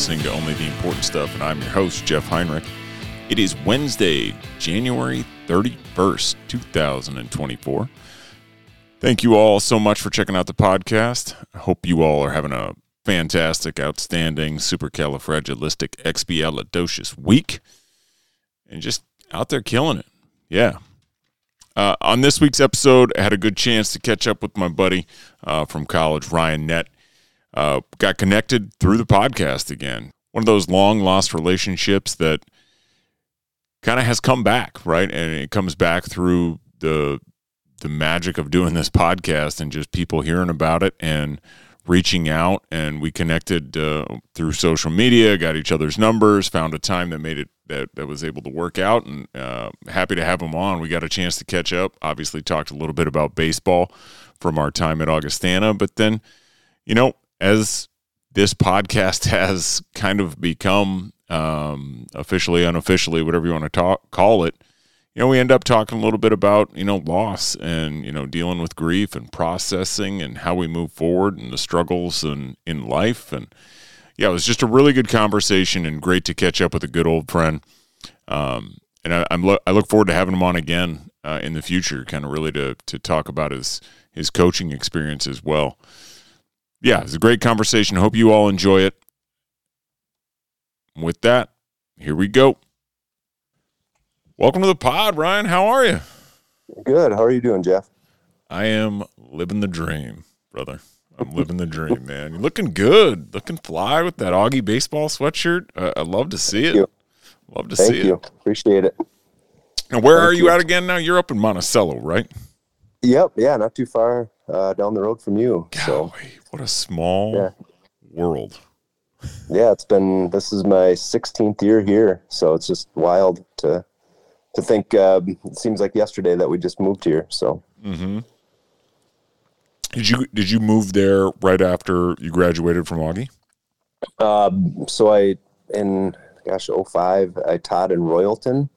listening to Only the Important Stuff, and I'm your host, Jeff Heinrich. It is Wednesday, January 31st, 2024. Thank you all so much for checking out the podcast. I hope you all are having a fantastic, outstanding, supercalifragilisticexpialidocious week and just out there killing it. Yeah. Uh, on this week's episode, I had a good chance to catch up with my buddy uh, from college, Ryan Nett uh, got connected through the podcast again. One of those long lost relationships that kind of has come back, right? And it comes back through the the magic of doing this podcast and just people hearing about it and reaching out. And we connected uh, through social media, got each other's numbers, found a time that made it that that was able to work out, and uh, happy to have him on. We got a chance to catch up. Obviously, talked a little bit about baseball from our time at Augustana, but then, you know, as this podcast has kind of become um, officially, unofficially, whatever you want to talk, call it, you know, we end up talking a little bit about, you know, loss and, you know, dealing with grief and processing and how we move forward and the struggles and in life. And yeah, it was just a really good conversation and great to catch up with a good old friend. Um, and I, am lo- I look forward to having him on again uh, in the future, kind of really to, to talk about his, his coaching experience as well yeah, it's a great conversation. Hope you all enjoy it. With that, here we go. Welcome to the pod, Ryan. How are you? Good. How are you doing, Jeff? I am living the dream, brother. I'm living the dream, man. You're looking good, looking fly with that Augie baseball sweatshirt. Uh, I love to see it. Love to Thank see you. it. Appreciate it. And where Thank are you, you. at again now? You're up in Monticello, right? Yep. Yeah. Not too far uh, down the road from you. So what a small Yeah. world. yeah, it's been this is my 16th year here. So it's just wild to to think. Um, it seems like yesterday that we just moved here. So Mm-hmm. Did you did you move there right after you graduated from Augie? um, so I in gosh 05 I taught in Royalton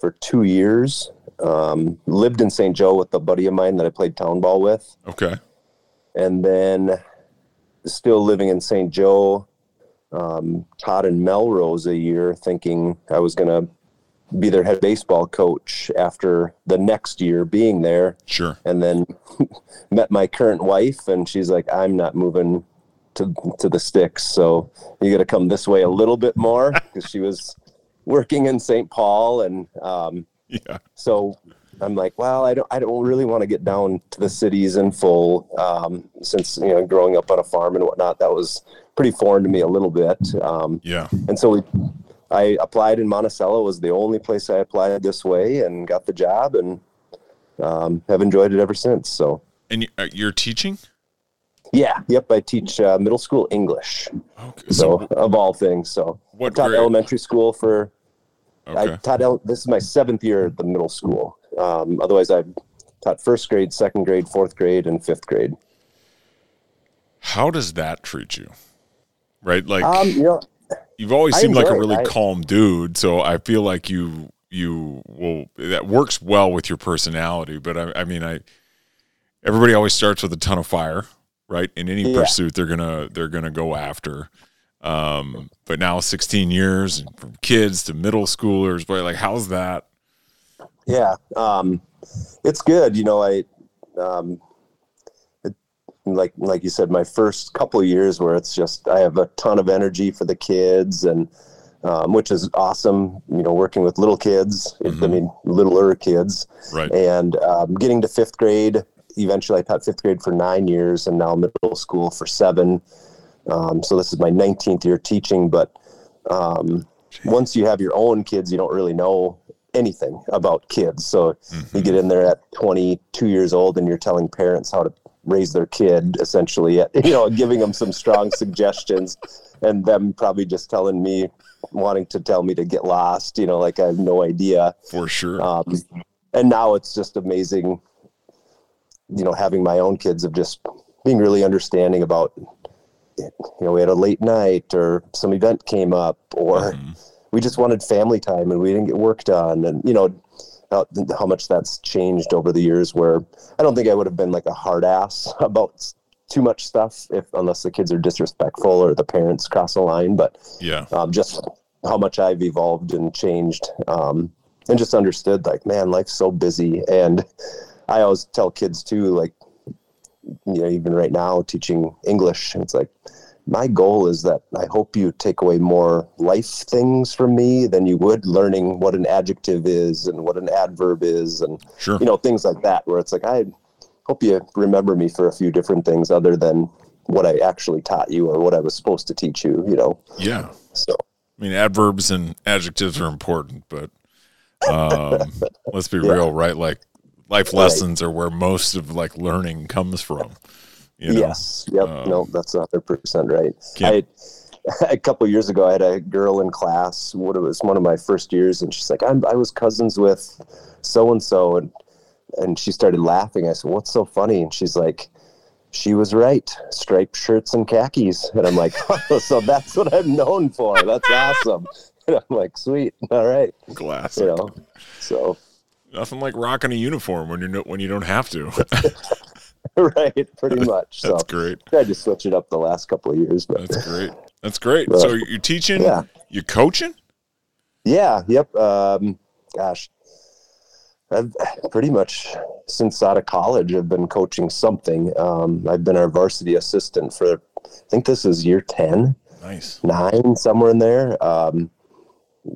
for two years. Um, lived in St. Joe with a buddy of mine that I played town ball with. Okay. and then still living in St. Joe, um, taught in Melrose a year, thinking I was going to be their head baseball coach after the next year being there. Sure. And then met my current wife, and she's like, I'm not moving to, to the sticks. So you got to come this way a little bit more because she was working in St. Paul. And um, Yeah. so I'm like, well, I don't, I don't really want to get down to the cities in full. Um, since you know, growing up on a farm and whatnot, that was pretty foreign to me a little bit. Um, Yeah. and so we, I applied in Monticello. Was the only place I applied this way and got the job, and um, have enjoyed it ever since. So And uh, you're teaching? yeah, yep. I teach uh, middle school English. Okay. So So, of all things, so I what taught grade? elementary school for Okay. I taught el- this is my seventh year at the middle school. Um, otherwise, I taught first grade, second grade, fourth grade, and fifth grade. How does that treat you? Right? Like Um, you know, you've always I seemed like a really I- calm dude, so I feel like you you will that works well with your personality, but I, I mean I everybody always starts with a ton of fire, right? In any Yeah. pursuit they're going to they're going to go after. Um, but now 16 years from kids to middle schoolers, boy, like how's that? yeah, um, it's good. You know, I um, it, like like you said, my first couple years where it's just I have a ton of energy for the kids and. Um, which is awesome, you know, working with little kids. I Mhm. mean, littler kids. Right. and um, getting to fifth grade. Eventually, I taught fifth grade for nine years, and now middle school for seven. Um, so this is my 19th year teaching. But um, once you have your own kids, you don't really know anything about kids. So Mhm. you get in there at 22 years old, and you're telling parents how to raise their kid, essentially, you know, giving them some strong suggestions, and them probably just telling me, wanting to tell me to get lost. You know, like I have no idea. For sure. Um, and now it's just amazing, you know, having my own kids of just being really understanding about, you know, we had a late night or some event came up or Mhm. we just wanted family time and we didn't get work done. And, you know, how, how much that's changed over the years where I don't think I would have been like a hard ass about too much stuff if unless the kids are disrespectful or the parents cross a line. But Yeah. um, just how much I've evolved and changed, um, and just understood like, man, life's so busy. And I always tell kids too, like, you know, even right now teaching English, it's like my goal is that I hope you take away more life things from me than you would learning what an adjective is and what an adverb is and Sure. you know things like that where it's like I hope you remember me for a few different things other than what I actually taught you or what I was supposed to teach you, you know. Yeah. So I mean, adverbs and adjectives are important, but um, let's be Yeah. real, right? Like life Right. lessons are where most of like learning comes from. You know? Yes. Yep. Um, no, that's hundred percent right. I a couple years ago, I had a girl in class. What it was one of my first years, and she's like, I'm, "I was cousins with so and so," and and she started laughing. I said, "What's so funny?" And she's like, "She was right. Striped shirts and khakis." And I'm like, oh, "So that's what I'm known for. That's awesome." And I'm like, "Sweet. All right." Classic. You know. So Nothing like rocking a uniform when you're no, when you don't have to. right, pretty much. So That's great. tried to switch it up the last couple of years, but That's great. That's great. Well, So you're teaching, yeah. you're coaching? Yeah, yep. Um, gosh, I've pretty much since out of college, I've been coaching something. Um, I've been our varsity assistant for, I think this is year 10, Nice. 9, somewhere in there. Um,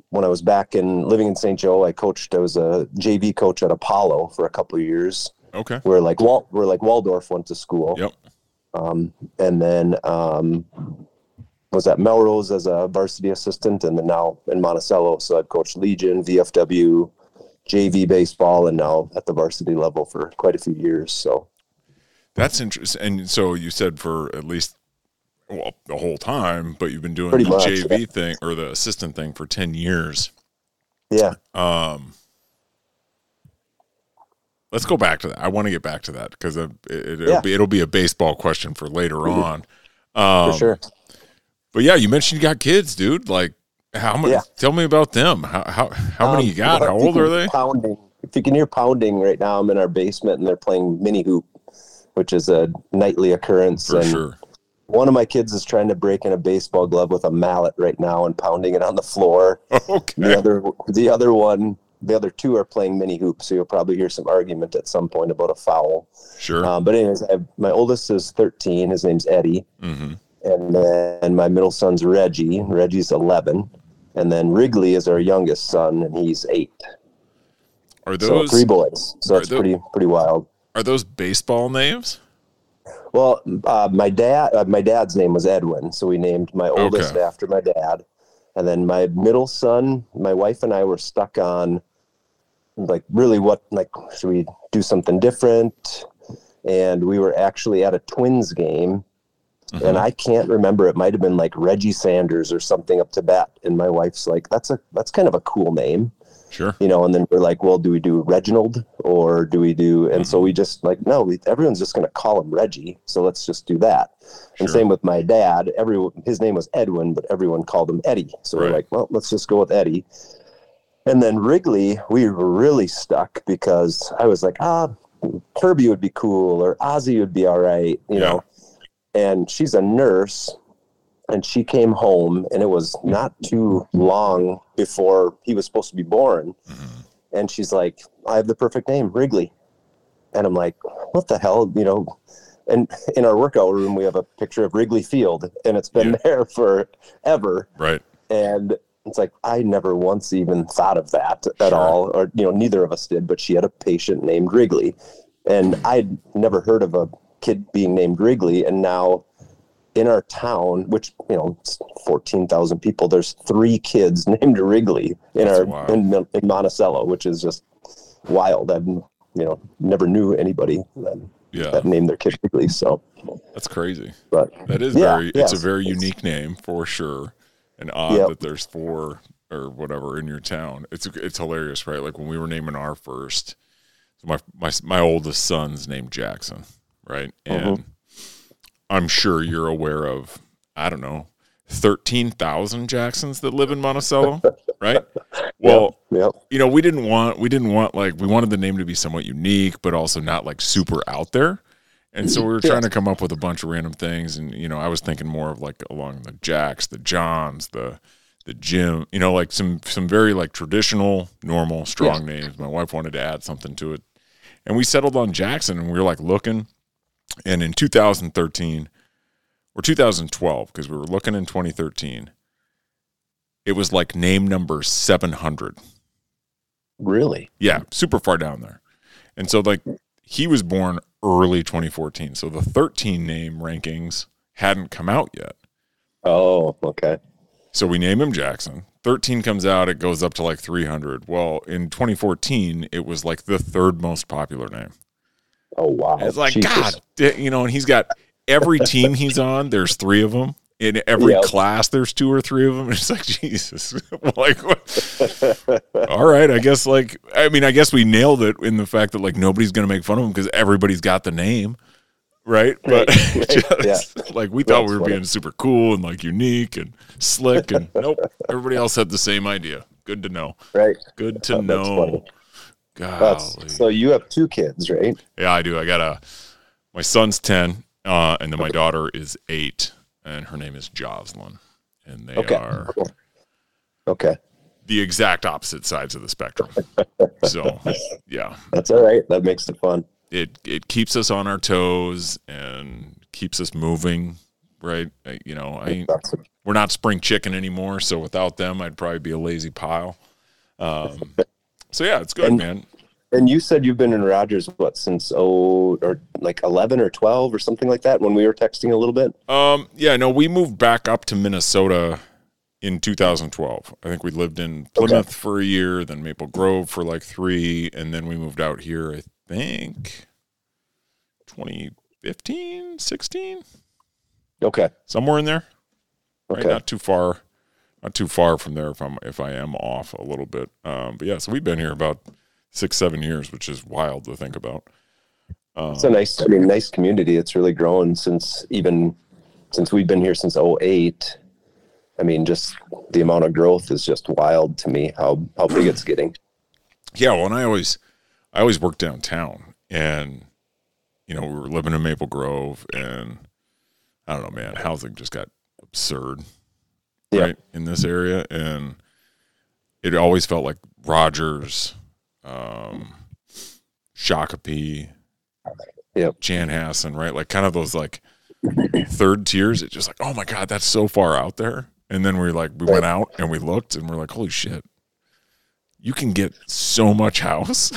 when I was back in living in St. Joe, I coached, I was a JV coach at Apollo for a couple of years Okay. where like Wal- where like Waldorf went to school. Yep. Um, and then um, was at Melrose as a varsity assistant, and then now in Monticello. So I've coached Legion, VFW, JV baseball, and now at the varsity level for quite a few years. So That's interesting. And so you said for at least well, the whole time, but you've been doing Pretty the much, JV thing or the assistant thing for 10 years. yeah, Um, let's go back to that. I want to get back to that because it, will Yeah. be it'll be a baseball question for later on. Um, for sure. But yeah, you mentioned you got kids, dude. Like how many? Yeah. Tell me about them. How how how many Um, you got? How old are they? Pounding. If you can hear pounding right now, I'm in our basement, and they're playing mini hoop, which is a nightly occurrence. For and sure. One of my kids is trying to break in a baseball glove with a mallet right now and pounding it on the floor. Okay. The other, the other one, the other two are playing mini hoops. So you'll probably hear some argument at some point about a foul. Sure. Um, but anyways, I have, my oldest is 13. His name's Eddie, hmm and then my middle son's Reggie. Reggie's 11, and then Wrigley is our youngest son, and he's eight. Are So those three boys. So it's tho- pretty pretty wild. are those baseball names? Well, uh, my dad, uh, my dad's name was Edwin, so we named my oldest Okay. after my dad, and then my middle son. My wife and I were stuck on, like, really, what like should we do something different? And we were actually at a Twins game, Mm-hmm. and I can't remember. It might have been like Reggie Sanders or something up to bat. And my wife's like, "That's a that's kind of a cool name." Sure. you know, and then we're like, well, do we do Reginald or do we do? And so we just like, no, we, everyone's just going to call him Reggie. So let's just do that. And same with my dad. Everyone, his name was Edwin, but everyone called him Eddie. So Right. we're like, well, let's just go with Eddie. And then Wrigley, we were really stuck because I was like, ah, Kirby would be cool or Ozzy would be all right, you Yeah. know. And she's a nurse and she came home and it was not too long before he was supposed to be born Mhm. and she's like i have the perfect name wrigley and i'm like what the hell you know and in our workout room we have a picture of wrigley field and it's been Yeah. there forever Right. and it's like i never once even thought of that at Sure. all or you know neither of us did but she had a patient named wrigley and i'd never heard of a kid being named wrigley and now in our town which you know it's 14,000 people there's three kids named wrigley in That's our wild. in, in monticello which is just wild i've you know never knew anybody that, Yeah. that named their kid wrigley so That's crazy. but That is Yeah, very. It's a very unique name for sure, and odd Yep. that there's four or whatever in your town. It's it's hilarious, right? Like when we were naming our first, my my my oldest son's named Jackson, right? Mm-hmm. I'm sure you're aware of. I don't know. 13,000 Jacksons that live in Monticello, right? Well, yep you know, we didn't want we didn't want like we wanted the name to be somewhat unique, but also not like super out there. And so we were trying to come up with a bunch of random things, and you know, I was thinking more of like along the Jacks, the Johns, the the Jim, you know, like some some very like traditional, normal, strong names. My wife wanted to add something to it, and we settled on Jackson, and we were like looking, and in 2013 or 2012, because we were looking in 2013, it was like name number 700. Really? Yeah, super far down there. And so like he was born early 2014. So the 13 name rankings hadn't come out yet. Oh, okay. So we name him Jackson. 13 comes out, it goes up to like 300. Well, in 2014, it was like the third most popular name. Oh wow. It's like Jesus. God, you know, and he's got every team he's on. There's three of them in every Yep. class. There's two or three of them. It's like Jesus, like all right. I guess like I mean, I guess we nailed it in the fact that like nobody's gonna make fun of him because everybody's got the name, right? But Right, just, like we thought That's we were funny. being super cool and like unique and slick, and nope, everybody else had the same idea. Good to know. Right. Good to know. Golly. so you have two kids, right? Yeah, I do. I got a my son's ten, uh, and then my daughter is eight, and her name is Jocelyn, and they Okay. are Cool. Okay. the exact opposite sides of the spectrum. So, yeah, That's all right. That makes it fun. it it keeps us on our toes and keeps us moving. Right? You know, I we're not spring chicken anymore, so without them, I'd probably be a lazy pile. Um, so yeah, it's good, And- man. And you said you've been in Rogers what since oh or like eleven or twelve or something like that when we were texting a little bit. Um, yeah, no, we moved back up to Minnesota in 2012. I think we lived in Plymouth for a year, then Maple Grove for like three, and then we moved out here, I think 2015, 16, Okay. somewhere in there. Right, Okay. not too far, not too far from there if I'm if I am off a little bit. Um, but yeah, so we've been here about six, seven years, which is wild to think about. Um, It's a nice, I mean, nice community. It's really grown since even since we've been here since 08. I mean, just the amount of growth is just wild to me. How how big it's getting. Yeah, well, and I always, I always worked downtown, and you know, we were living in Maple Grove, and I don't know, man, housing just got absurd, Yeah. right, in this area, and it always felt like Rogers, um, Shakopee, Yep. Chanhassen, right, like kind of those like third tiers. It's just like, oh my god, that's so far out there, and then we like we went out and we looked, and we're like, holy shit you can get so much house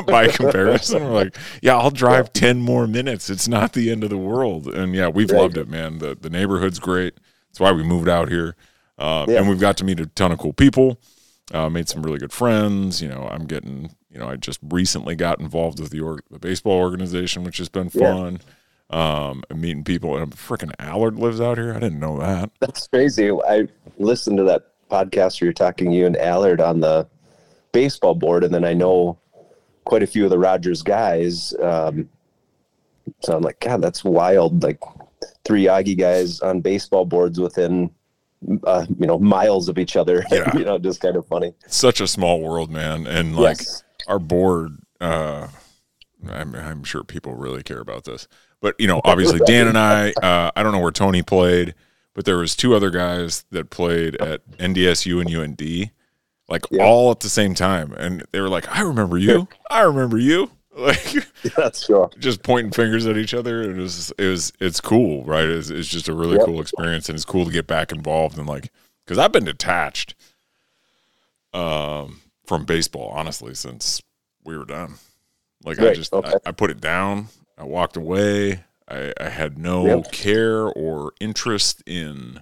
by comparison. We're like, yeah, I'll drive 10 more minutes. It's not the end of the world. And yeah, we've Right. loved it, man. The, the neighborhood's great. That's why we moved out here. Uh, Yeah. And we've got to meet a ton of cool people, uh, made some really good friends. You know, I'm getting, you know, I just recently got involved with the, org- the baseball organization, which has been Yeah. fun. Um, meeting people. And freaking Allard lives out here. I didn't know that. That's crazy. I listened to that podcast where you're talking you and Allard on the baseball board, and then I know quite a few of the Rogers guys. Um, so I'm like, God, that's wild. Like three Augie guys on baseball boards within, uh, you know, miles of each other. Yeah. you know, just kind of funny. It's such a small world, man. And like, yes. our board uh I'm, I'm sure people really care about this but you know obviously dan and i uh i don't know where tony played but there was two other guys that played at ndsu and und like Yeah. all at the same time and they were like i remember you i remember you like That's sure. just pointing fingers at each other it was it was it's cool right it's, it's just a really Yep. cool experience and it's cool to get back involved and like because i've been detached um from baseball honestly since we were done like i just okay. I, I put it down i walked away i i had no Yep. care or interest in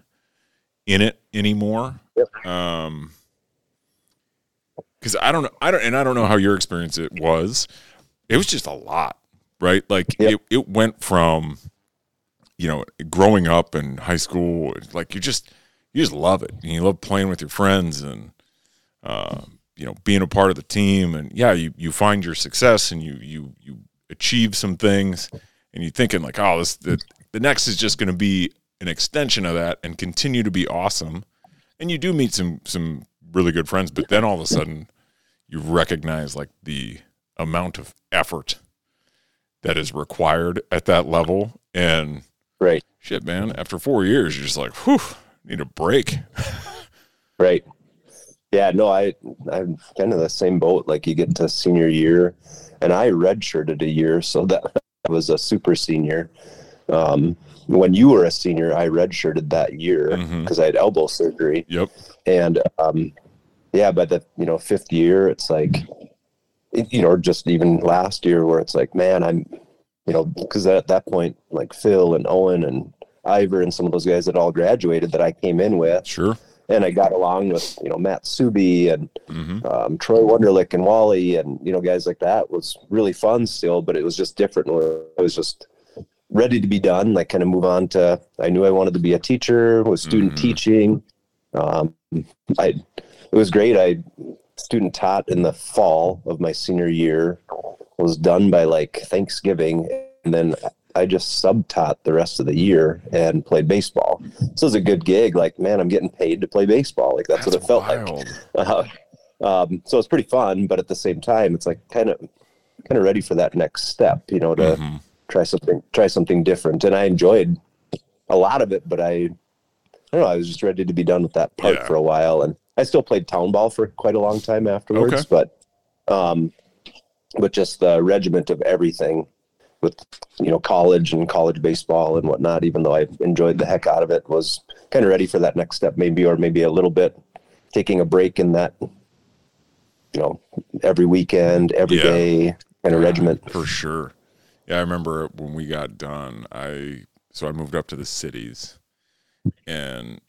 in it anymore Yep. um because i don't know i don't and i don't know how your experience it was it was just a lot right? Like Yep. it, it went from you know growing up in high school like you just you just love it. And you love playing with your friends and um, you know being a part of the team. And yeah you you find your success and you you you achieve some things. And you're thinking like oh this the, the next is just going to be an extension of that and continue to be awesome. And you do meet some some really good friends but then all of a sudden you recognize like the amount of effort that is required at that level. And right. shit, man, after four years, you're just like, whew, need a break. right. Yeah, no, I I'm kind of the same boat. Like you get to senior year, and I redshirted a year, so that was a super senior. Um, when you were a senior, I redshirted that year because Mhm. I had elbow surgery, Yep. and um, yeah, by the you know fifth year, it's like you know, or just even last year where it's like, man, I'm you know, because at that point, like Phil and Owen and Ivor and some of those guys that all graduated that I came in with, Sure. and I got along with you know Matt Subi and hmm um, Troy Wonderlick and Wally and you know guys like that was really fun still, but it was just different. Where I was just ready to be done, like kind of move on to. I knew I wanted to be a teacher, was student Mhm. teaching. Um, I it was great. I student taught in the fall of my senior year, was done by like Thanksgiving, and then I just sub taught the rest of the year and played baseball. So it was a good gig. Like, man, I'm getting paid to play baseball. Like that's, what it felt like. wild. Uh, um, so it's pretty fun, but at the same time, it's like kind of kind of ready for that next step, you know, to Mhm. try something try something different. And I enjoyed a lot of it, but I I don't know, I was just ready to be done with that part Yeah. for a while. And I still played town ball for quite a long time afterwards, Okay. but um but just the regiment of everything with you know college and college baseball and whatnot, even though I enjoyed the heck out of it, was kind of ready for that next step, maybe or maybe a little bit taking a break in that you know every weekend, every Yeah. day kind of regiment. For sure. Yeah, I remember when we got done, I so I moved up to the cities and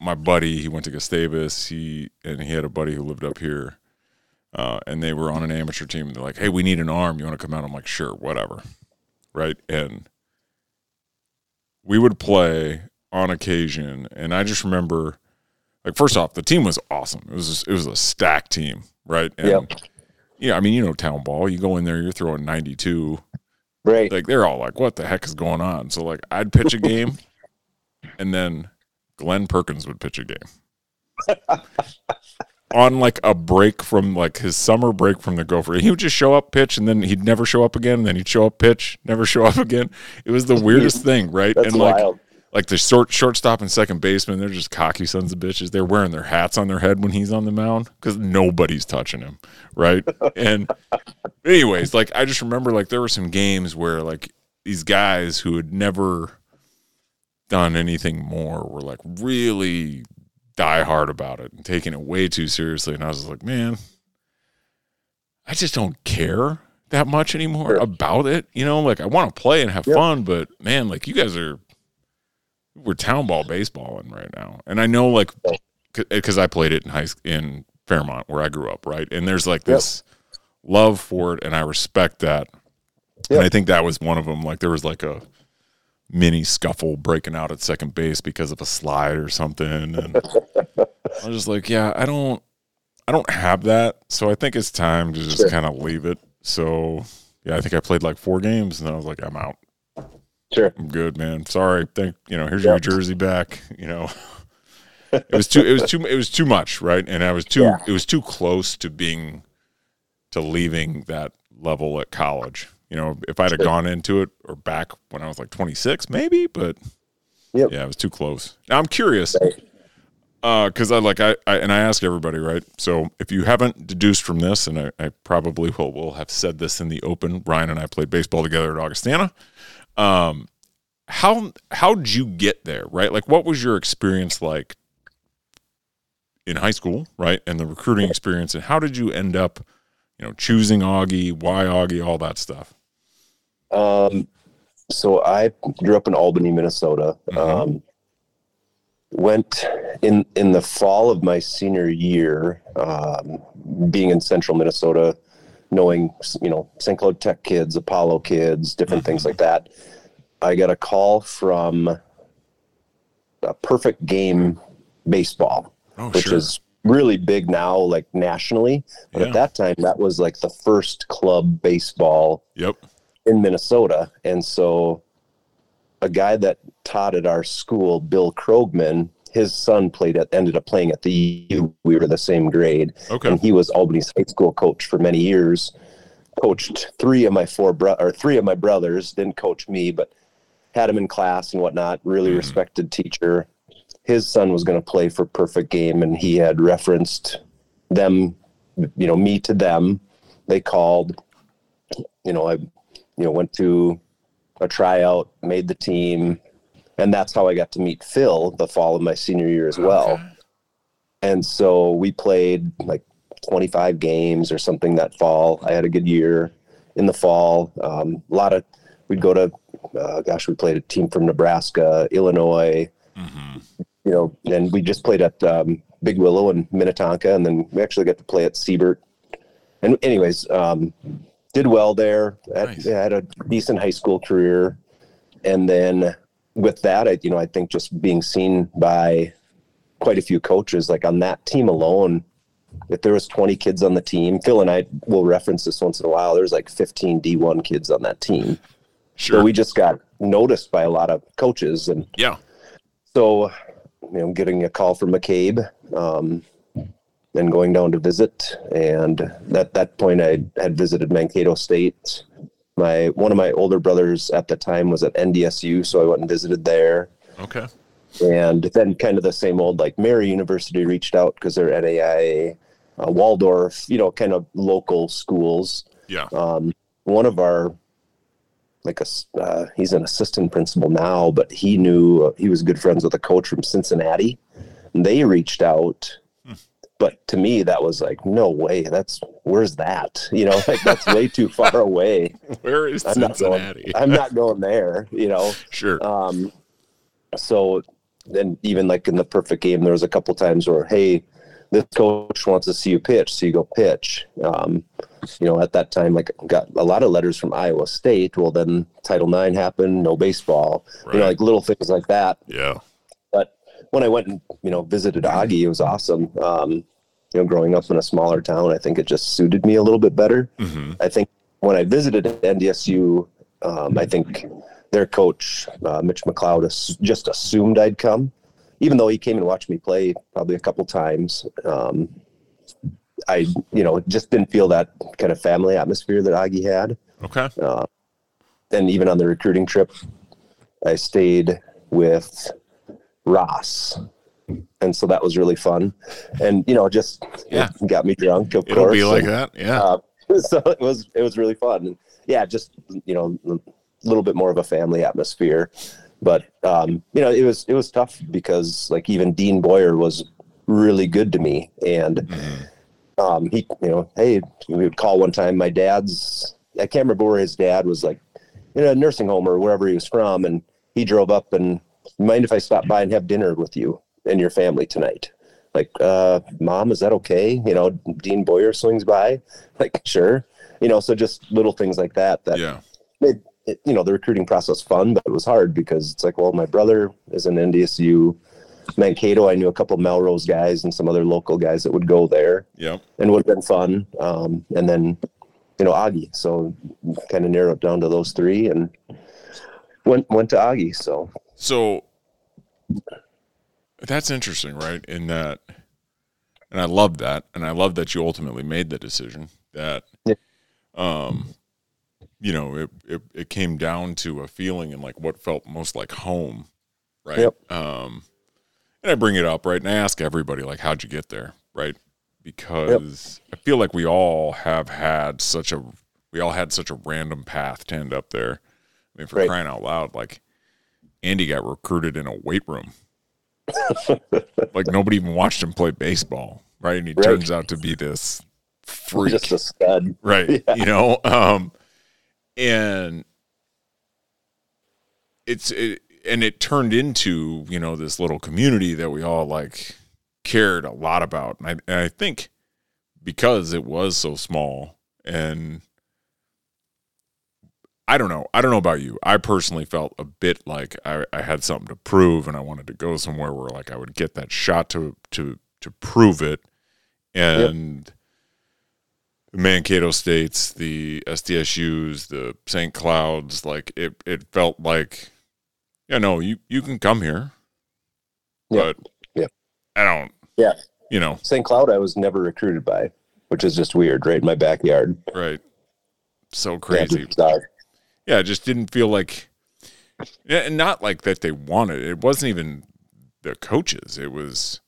my buddy, he went to Gustavus, he and he had a buddy who lived up here. Uh, and they were on an amateur team. And they're like, "Hey, we need an arm. You want to come out?" I'm like, "Sure, whatever." Right? And we would play on occasion, and I just remember, like, first off, the team was awesome. It was just, it was a stacked team, right? And Yep. yeah, I mean, you know, town ball. You go in there, you're throwing 92. Right. Like they're all like, "What the heck is going on?" So like, I'd pitch a game, and then Glenn Perkins would pitch a game on like a break from like his summer break from the Gopher. He would just show up, pitch, and then he'd never show up again. And then he'd show up, pitch, never show up again. It was the weirdest thing, right? That's and like, wild. like the short shortstop and second baseman, they're just cocky sons of bitches. They're wearing their hats on their head when he's on the mound because nobody's touching him, right? and anyways, like I just remember like there were some games where like these guys who had never done anything more were like really die hard about it and taking it way too seriously. And I was just like, man, I just don't care that much anymore Sure. about it. You know, like I want to play and have Yep. fun, but man, like you guys are we're town ball baseballing right now. And I know like because eh, I played it in high school in Fairmont where I grew up, right? And there's like Yep. this love for it and I respect that. And I think that was one of them. Like there was like a mini scuffle breaking out at second base because of a slide or something. And I was just like, yeah, I don't I don't have that. So I think it's time to just Sure. kind of leave it. So yeah, I think I played like four games and then I was like, I'm out. Sure. I'm good, man. Sorry. Thank you know, here's your jersey back. You know. It was too it was too it was too much, right? And I was too Yeah. it was too close to being to leaving that level at college. You know, if I'd have Sure. gone into it or back when I was like 26, maybe, but Yep. yeah, it was too close. Now I'm curious Right. because I like I, I and I ask everybody right. So if you haven't deduced from this, and I, I probably will will have said this in the open. Ryan and I played baseball together at Augustana. Um, how how'd you get there? Right, like what was your experience like in high school? Right, and the recruiting experience, and how did you end up, you know, choosing Augie, why Augie, all that stuff. Um, so I grew up in Albany, Minnesota. Mhm. Um, went in in the fall of my senior year, um, being in Central Minnesota, knowing you know St. Cloud Tech kids, Apollo kids, different things like that. I got a call from a Perfect Game Baseball, Oh, which sure. is really big now, like nationally. But Yeah. at that time, that was like the first club baseball yep. In Minnesota. And so a guy that taught at our school, Bill Krogman, his son played at ended up playing at the U. We were the same grade. Okay. And he was Albany's high school coach for many years. coached three of my four bro or three of my brothers. Didn't coach me, but had him in class and whatnot. Really Mhm. respected teacher. His son was going to play for Perfect Game, and he had referenced them, you know, me to them. They called. You know, I, you know, went to a tryout, made the team, and that's how I got to meet Phil the fall of my senior year as well. Okay. And so we played like 25 games or something that fall. I had a good year in the fall. Um, a lot of, we'd go to, uh, gosh, we played a team from Nebraska, Illinois, Mhm. you know, and we just played at um, Big Willow and Minnetonka, and then we actually got to play at Siebert. And anyways, um, did well there. Had, Nice. had a decent high school career, and then with that, I you know I think just being seen by quite a few coaches, like on that team alone, if there was 20 kids on the team, Phil and I will reference this once in a while. There's like 15 D1 kids on that team. Sure. So we just got noticed by a lot of coaches and yeah. so, you know, getting a call from McCabe, um, and going down to visit. And at that point, I had visited Mankato State. My one of my older brothers at the time was at NDSU, so I went and visited there. Okay. And then, kind of the same old like Mary University reached out because they're NAIA, uh, Waldorf, you know, kind of local schools Yeah. um, one of our like a uh, he's an assistant principal now but he knew uh, he was good friends with a coach from cincinnati and they reached out. But to me that was like no way that's where's that you know like that's way too far away Where is i'm not going i'm not going there you know sure. um, so then even like in the perfect game, there was a couple times where, hey, this coach wants to see you pitch, so you go pitch. Um, you know, at that time, like got a lot of letters from Iowa State. Well, then Title IX happened, no baseball. right. You know, like little things like that. yeah. When I went and you know visited Augie, it was awesome. Um, you know, growing up in a smaller town, I think it just suited me a little bit better. hmm I think when I visited NDSU, um, I think their coach, uh, Mitch McLeod, just assumed I'd come, even though he came and watched me play probably a couple times. Um, I, you know, just didn't feel that kind of family atmosphere that Augie had. Okay. Uh, and even on the recruiting trip, I stayed with Ross. And so that was really fun. And, you know, just Yeah. got me drunk, of It'll course. be like and- that. Yeah. uh, so it was it was really fun and yeah just you know a little bit more of a family atmosphere but um you know it was it was tough because like even dean bowyer was really good to me and Mhm. um he you know hey we would call one time my dad's i can't remember where his dad was like in a nursing home or wherever he was from and he drove up and mind if i stop by and have dinner with you and your family tonight? Like uh mom is that okay? You know dean bowyer swings by. Like sure. You know so just little things like that that Yeah. made it, you know the recruiting process fun but it was hard because it's like well my brother is in ndsu mankato. I knew a couple melrose guys and some other local guys that would go there Yeah. and would have been fun. Um and then you know augie. So kind of narrowed down to those three and went went to augie. So So that's interesting, right? In that, and I love that, and I love that you ultimately made the decision that, Yeah. um, you know, it, it it came down to a feeling and like what felt most like home, right? Yep. Um, and I bring it up, right, and I ask everybody like, how'd you get there, right? Because I feel like we all have had such a we all had such a random path to end up there. I mean, for Right. crying out loud, like Andy got recruited in a weight room. like nobody even watched him play baseball, right? And he Right. turns out to be this freak, just a stud right? Yeah. You know, um, and it's it, and it turned into you know this little community that we all like cared a lot about, and I, and I think because it was so small and I don't know. I don't know about you. I personally felt a bit like I, I had something to prove, and I wanted to go somewhere where like I would get that shot to to to prove it. And the Mankato states, the SDSU's, the St. Clouds, like it it felt like, yeah, no, you you can come here, Yeah. but Yeah. I don't. Yeah. You know, st cloud i was never recruited by which is just weird right in my backyard right? so crazy. Yeah, yeah, it just didn't feel like, and not like that they wanted it. Wasn't even the coaches. It was,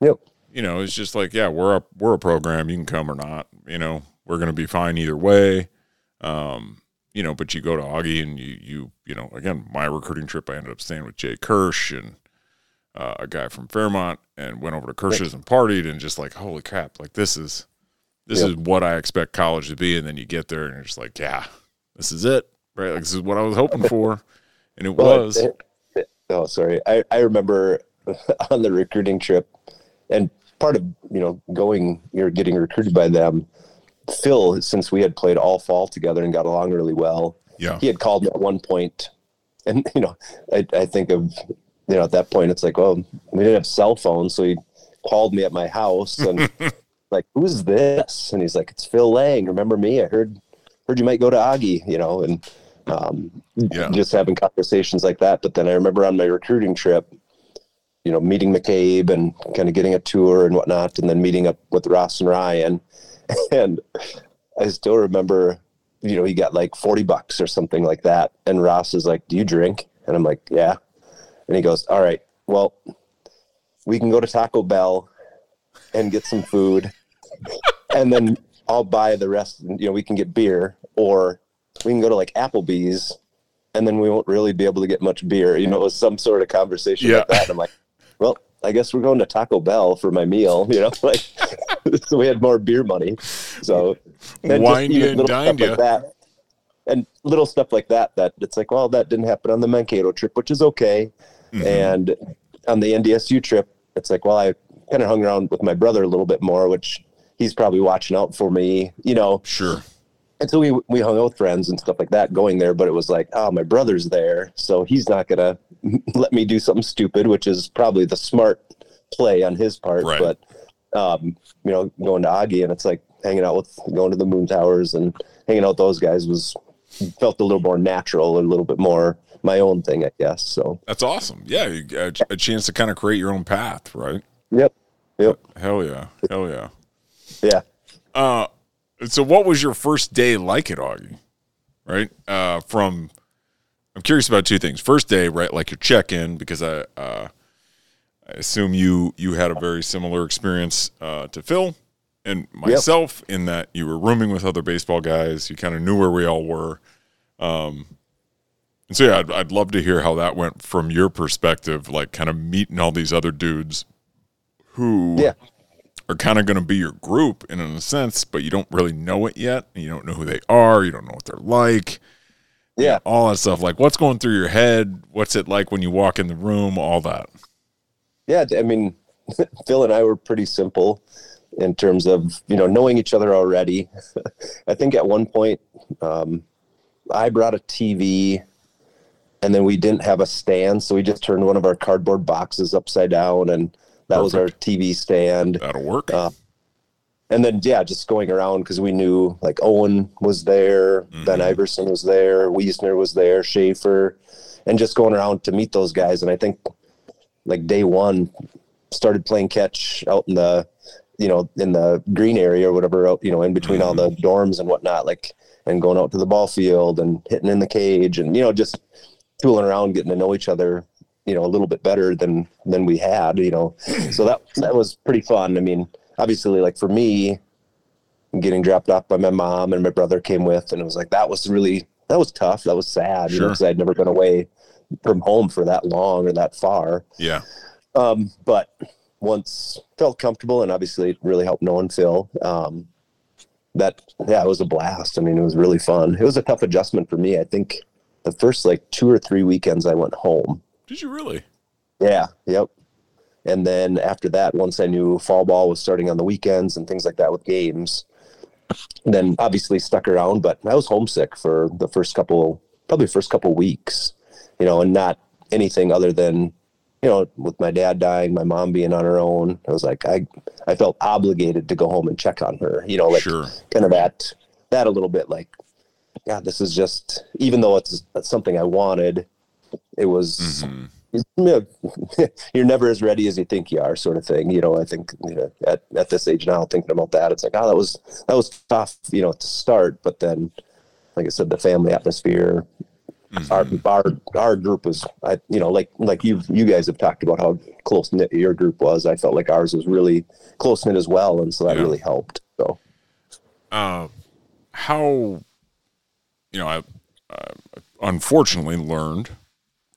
Yep. you know, it's just like, yeah, we're a we're a program. You can come or not. You know, we're gonna be fine either way. Um, you know, but you go to Augie and you you you know, again, my recruiting trip, I ended up staying with Jay Kirsch and uh, a guy from Fairmont, and went over to Kirsch's and partied, and just like, holy crap, like this is this Yep. is what I expect college to be. And then you get there, and you're just like, yeah, this is it, right? Like this is what I was hoping for, and it Well, was. oh, sorry. I, I remember on the recruiting trip, and part of you know going, you're getting recruited by them. Phil, since we had played all fall together and got along really well, yeah, he had called me at one point, and you know, I, I think of you know at that point it's like, well, we didn't have cell phones, so he called me at my house and like, who's this? And he's like, it's Phil Lang. Remember me? I heard heard you might go to Augie, you know, and um, Yeah. just having conversations like that. But then I remember on my recruiting trip, you know, meeting McCabe and kind of getting a tour and whatnot, and then meeting up with Ross and Ryan. And I still remember, you know, he got like 40 bucks or something like that. And Ross is like, Do you drink? And I'm like, Yeah. And he goes, All right, well, we can go to Taco Bell and get some food. and then I'll buy the rest, you know, we can get beer or we can go to like Applebee's and then we won't really be able to get much beer. You know, it was some sort of conversation Yeah. like that. I'm like, well, I guess we're going to Taco Bell for my meal, you know, like so we had more beer money. So and Wined you and little stuff you. like that. And little stuff like that, that it's like, well, that didn't happen on the Mankato trip, which is okay. Mhm. And on the NDSU trip, it's like, well, I kind of hung around with my brother a little bit more, which he's probably watching out for me, you know. sure. And so we we hung out with friends and stuff like that going there, but it was like, oh, my brother's there, so he's not gonna let me do something stupid, which is probably the smart play on his part. Right. But um, you know, going to Augie and it's like hanging out with going to the Moon Towers and hanging out with those guys was felt a little more natural, a little bit more my own thing, I guess. So That's awesome. Yeah, you got a chance to kind of create your own path, right? yep, yep, Hell yeah, hell yeah. yeah. Uh, so what was your first day like at Augie? Right? Uh, from I'm curious about two things. First day, right? Like your check-in, because I uh, I assume you you had a very similar experience uh, to Phil and myself in that you were rooming with other baseball guys. You kind of knew where we all were. Um, and so yeah, I'd, I'd love to hear how that went from your perspective, like kind of meeting all these other dudes who Yeah. Are kind of going to be your group in a sense, but you don't really know it yet. You don't know who they are. You don't know what they're like. Yeah. All that stuff. Like what's going through your head? What's it like when you walk in the room? All that. Yeah, I mean, Phil and I were pretty simple in terms of you know knowing each other already. I think at one point um, I brought a TV, and then we didn't have a stand, so we just turned one of our cardboard boxes upside down, and that was our TV stand. That'll work. Uh, And then yeah, just going around because we knew like Owen was there, Ben Mhm. Iverson was there, Wiesner was there, Schaefer, and just going around to meet those guys. And I think like day one started playing catch out in the you know in the green area or whatever out you know in between all the dorms and whatnot like and going out to the ball field and hitting in the cage and you know just tooling around getting to know each other you know a little bit better than than we had you know so that that was pretty fun i mean obviously like for me getting dropped off by my mom and my brother came with and it was like that was really that was tough that was sad you know because i'd never been away from home for that long or that far yeah. um, but once felt comfortable and obviously it really helped knowing Phil. Um, that yeah, it was a blast. I mean, it was really fun. It was a tough adjustment for me. I think the first like two or three weekends I went home. Did you really? Yeah, yep. And then after that, once I knew fall ball was starting on the weekends and things like that with games, then obviously stuck around. But I was homesick for the first couple, probably first couple weeks, you know, and not anything other than, you know, with my dad dying, my mom being on her own. I was like, I, I felt obligated to go home and check on her, you know, like sure. kind of that, that a little bit like, God, this is just, even though it's, it's something I wanted, it was, Mhm. yeah, you're never as ready as you think you are, sort of thing. You know, I think you know, at at this age now, thinking about that, it's like, oh, that was that was tough, you know, to start, but then like I said, the family atmosphere. Mhm. Our, our our group was, I, you know, like like you you guys have talked about how close knit your group was. I felt like ours was really close knit as well, and so that Yeah. really helped. So uh, how you know I uh, unfortunately learned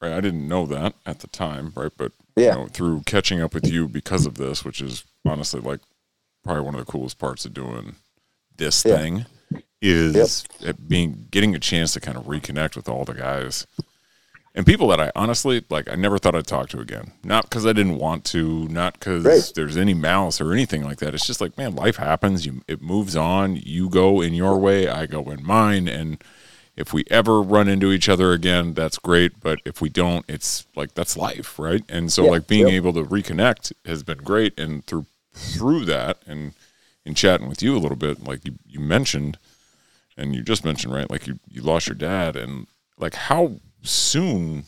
right I didn't know that at the time right but Yeah. you know, through catching up with you because of this which is honestly like probably one of the coolest parts of doing this Yeah. thing is it being getting a chance to kind of reconnect with all the guys and people that I honestly like I never thought I'd talk to again. Not because I didn't want to, not because Right. there's any malice or anything like that. It's just like, man, life happens. You it moves on. You go in your way, I go in mine, and if we ever run into each other again, that's great. But if we don't, it's like that's life, right? And so Yeah. like being Yep. able to reconnect has been great. And through through that and in chatting with you a little bit, like you, you mentioned and you just mentioned, right, like you, you lost your dad and like how soon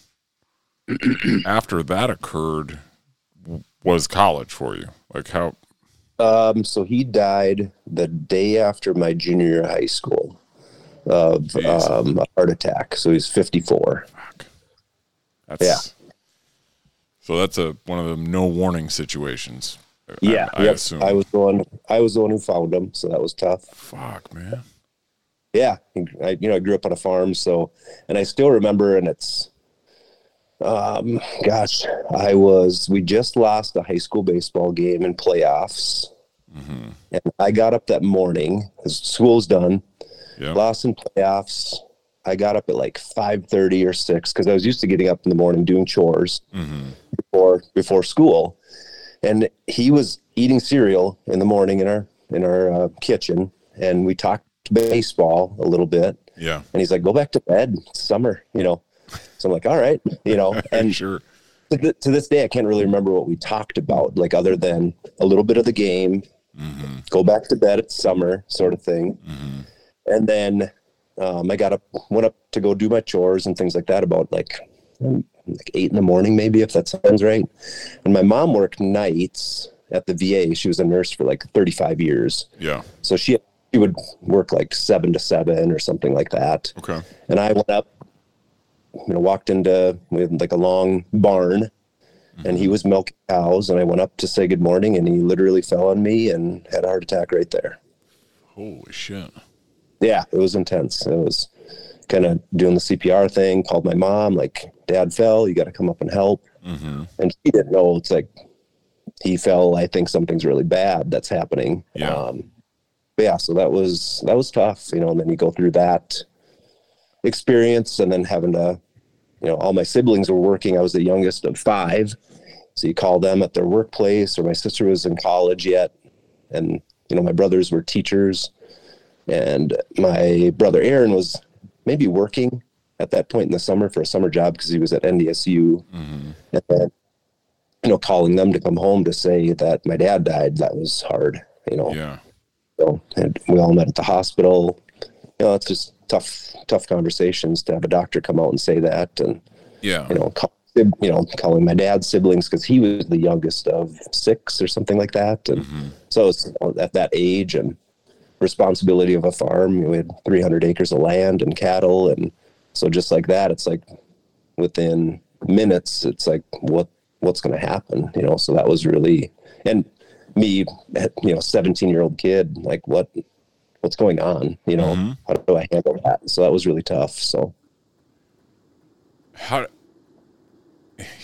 after that occurred was college for you? Like how Um, so he died the day after my junior year high school of um, a heart attack. So he's 54. that's Yeah. So that's a one of the no warning situations. Yeah, I, yep. assume. I was the one. I was the one who found him, so that was tough. Fuck, man. Yeah, I you know I grew up on a farm, so and I still remember, and it's, um, gosh, I was we just lost a high school baseball game in playoffs, hmm and I got up that morning because school's done, Yeah. lost in playoffs. I got up at like five thirty or six because I was used to getting up in the morning doing chores hmm before before school, and he was eating cereal in the morning in our in our uh, kitchen, and we talked baseball a little bit, Yeah. and he's like, "Go back to bed. It's summer, you know." So I'm like, "All right," you know. And sure. to, th- to this day, I can't really remember what we talked about, like other than a little bit of the game, hmm go back to bed. It's summer, sort of thing. hmm And then um, I got up, went up to go do my chores and things like that. About like like eight in the morning, maybe if that sounds right. And my mom worked nights at the VA. She was a nurse for like 35 years, Yeah. so she she would work like seven to seven or something like that. Okay. And I went up, you know, walked into like a long barn, and he was milking cows. And I went up to say good morning, and he literally fell on me and had a heart attack right there. Holy shit. Yeah, it was intense. It was kind of doing the CPR thing. Called my mom, like, Dad fell. You got to come up and help. hmm And she didn't know. It's like he fell. I think something's really bad that's happening. Yeah. Um, but yeah, so that was that was tough, you know. And then you go through that experience, and then having to, you know, all my siblings were working. I was the youngest of five, so you call them at their workplace, or my sister was in college yet, and you know, my brothers were teachers, and my brother Aaron was maybe working at that point in the summer for a summer job because he was at NDSU hmm and then you know calling them to come home to say that my dad died that was hard you know. Yeah. so and we all met at the hospital. You know it's just tough tough conversations to have a doctor come out and say that and Yeah. you know call, you know calling my dad's siblings because he was the youngest of six or something like that. And hmm so it's you know, at that age and responsibility of a farm we had 300 acres of land and cattle and so just like that it's like within minutes it's like what what's going to happen you know so that was really and me you know 17 year old kid like what what's going on you know Mhm. how do i handle that so that was really tough so how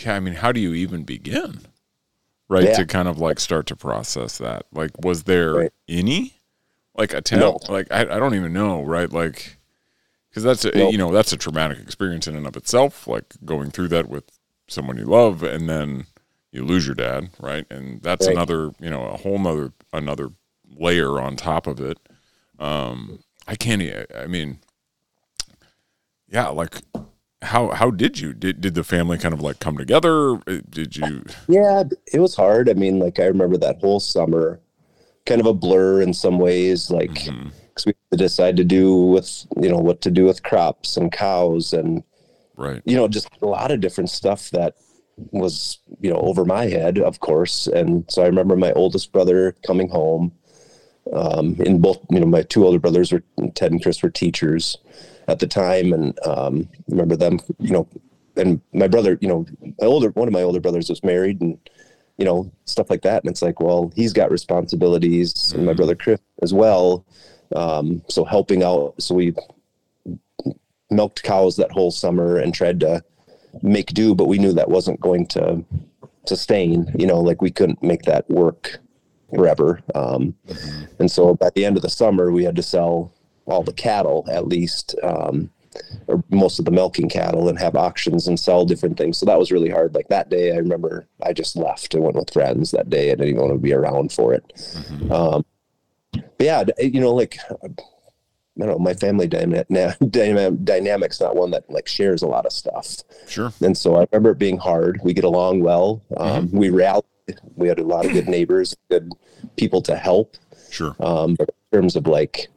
yeah i mean how do you even begin right Yeah. to kind of like start to process that like was there Right. any like a tell No. like I, I don't even know right like because that's a No. you know that's a traumatic experience in and of itself like going through that with someone you love and then you lose your dad right and that's Right. another you know a whole nother another layer on top of it um i can't I mean yeah like how how did you did did the family kind of like come together did you Yeah, it was hard. I mean, like I remember that whole summer, kind of a blur in some ways. Like Mhm. because we had to decide to do with you know what to do with crops and cows and right you know just a lot of different stuff that was you know over my head, of course. And so I remember my oldest brother coming home, Um, and both, you know, my two older brothers were Ted and Chris were teachers at the time, and um, remember them, you know, and my brother, you know, my older one of my older brothers was married, and you know, stuff like that. And it's like, well, he's got responsibilities, mm-hmm. and my brother Chris as well. Um, so helping out, so we milked cows that whole summer and tried to make do, but we knew that wasn't going to sustain. You know, like we couldn't make that work forever. Um, mm-hmm. And so by the end of the summer, we had to sell all the cattle at least, um, or most of the milking cattle, and have auctions and sell different things. So that was really hard. Like that day, I remember I just left and went with friends that day. I didn't even want to be around for it. Mm-hmm. Um, but yeah, you know, like I don't know, my family dynamic, dynamic's not one that like shares a lot of stuff. Sure. And so I remember it being hard. We get along well. Um, mm-hmm. We rallied. We had a lot of good neighbors, good people to help. Sure. Um, but in terms of like,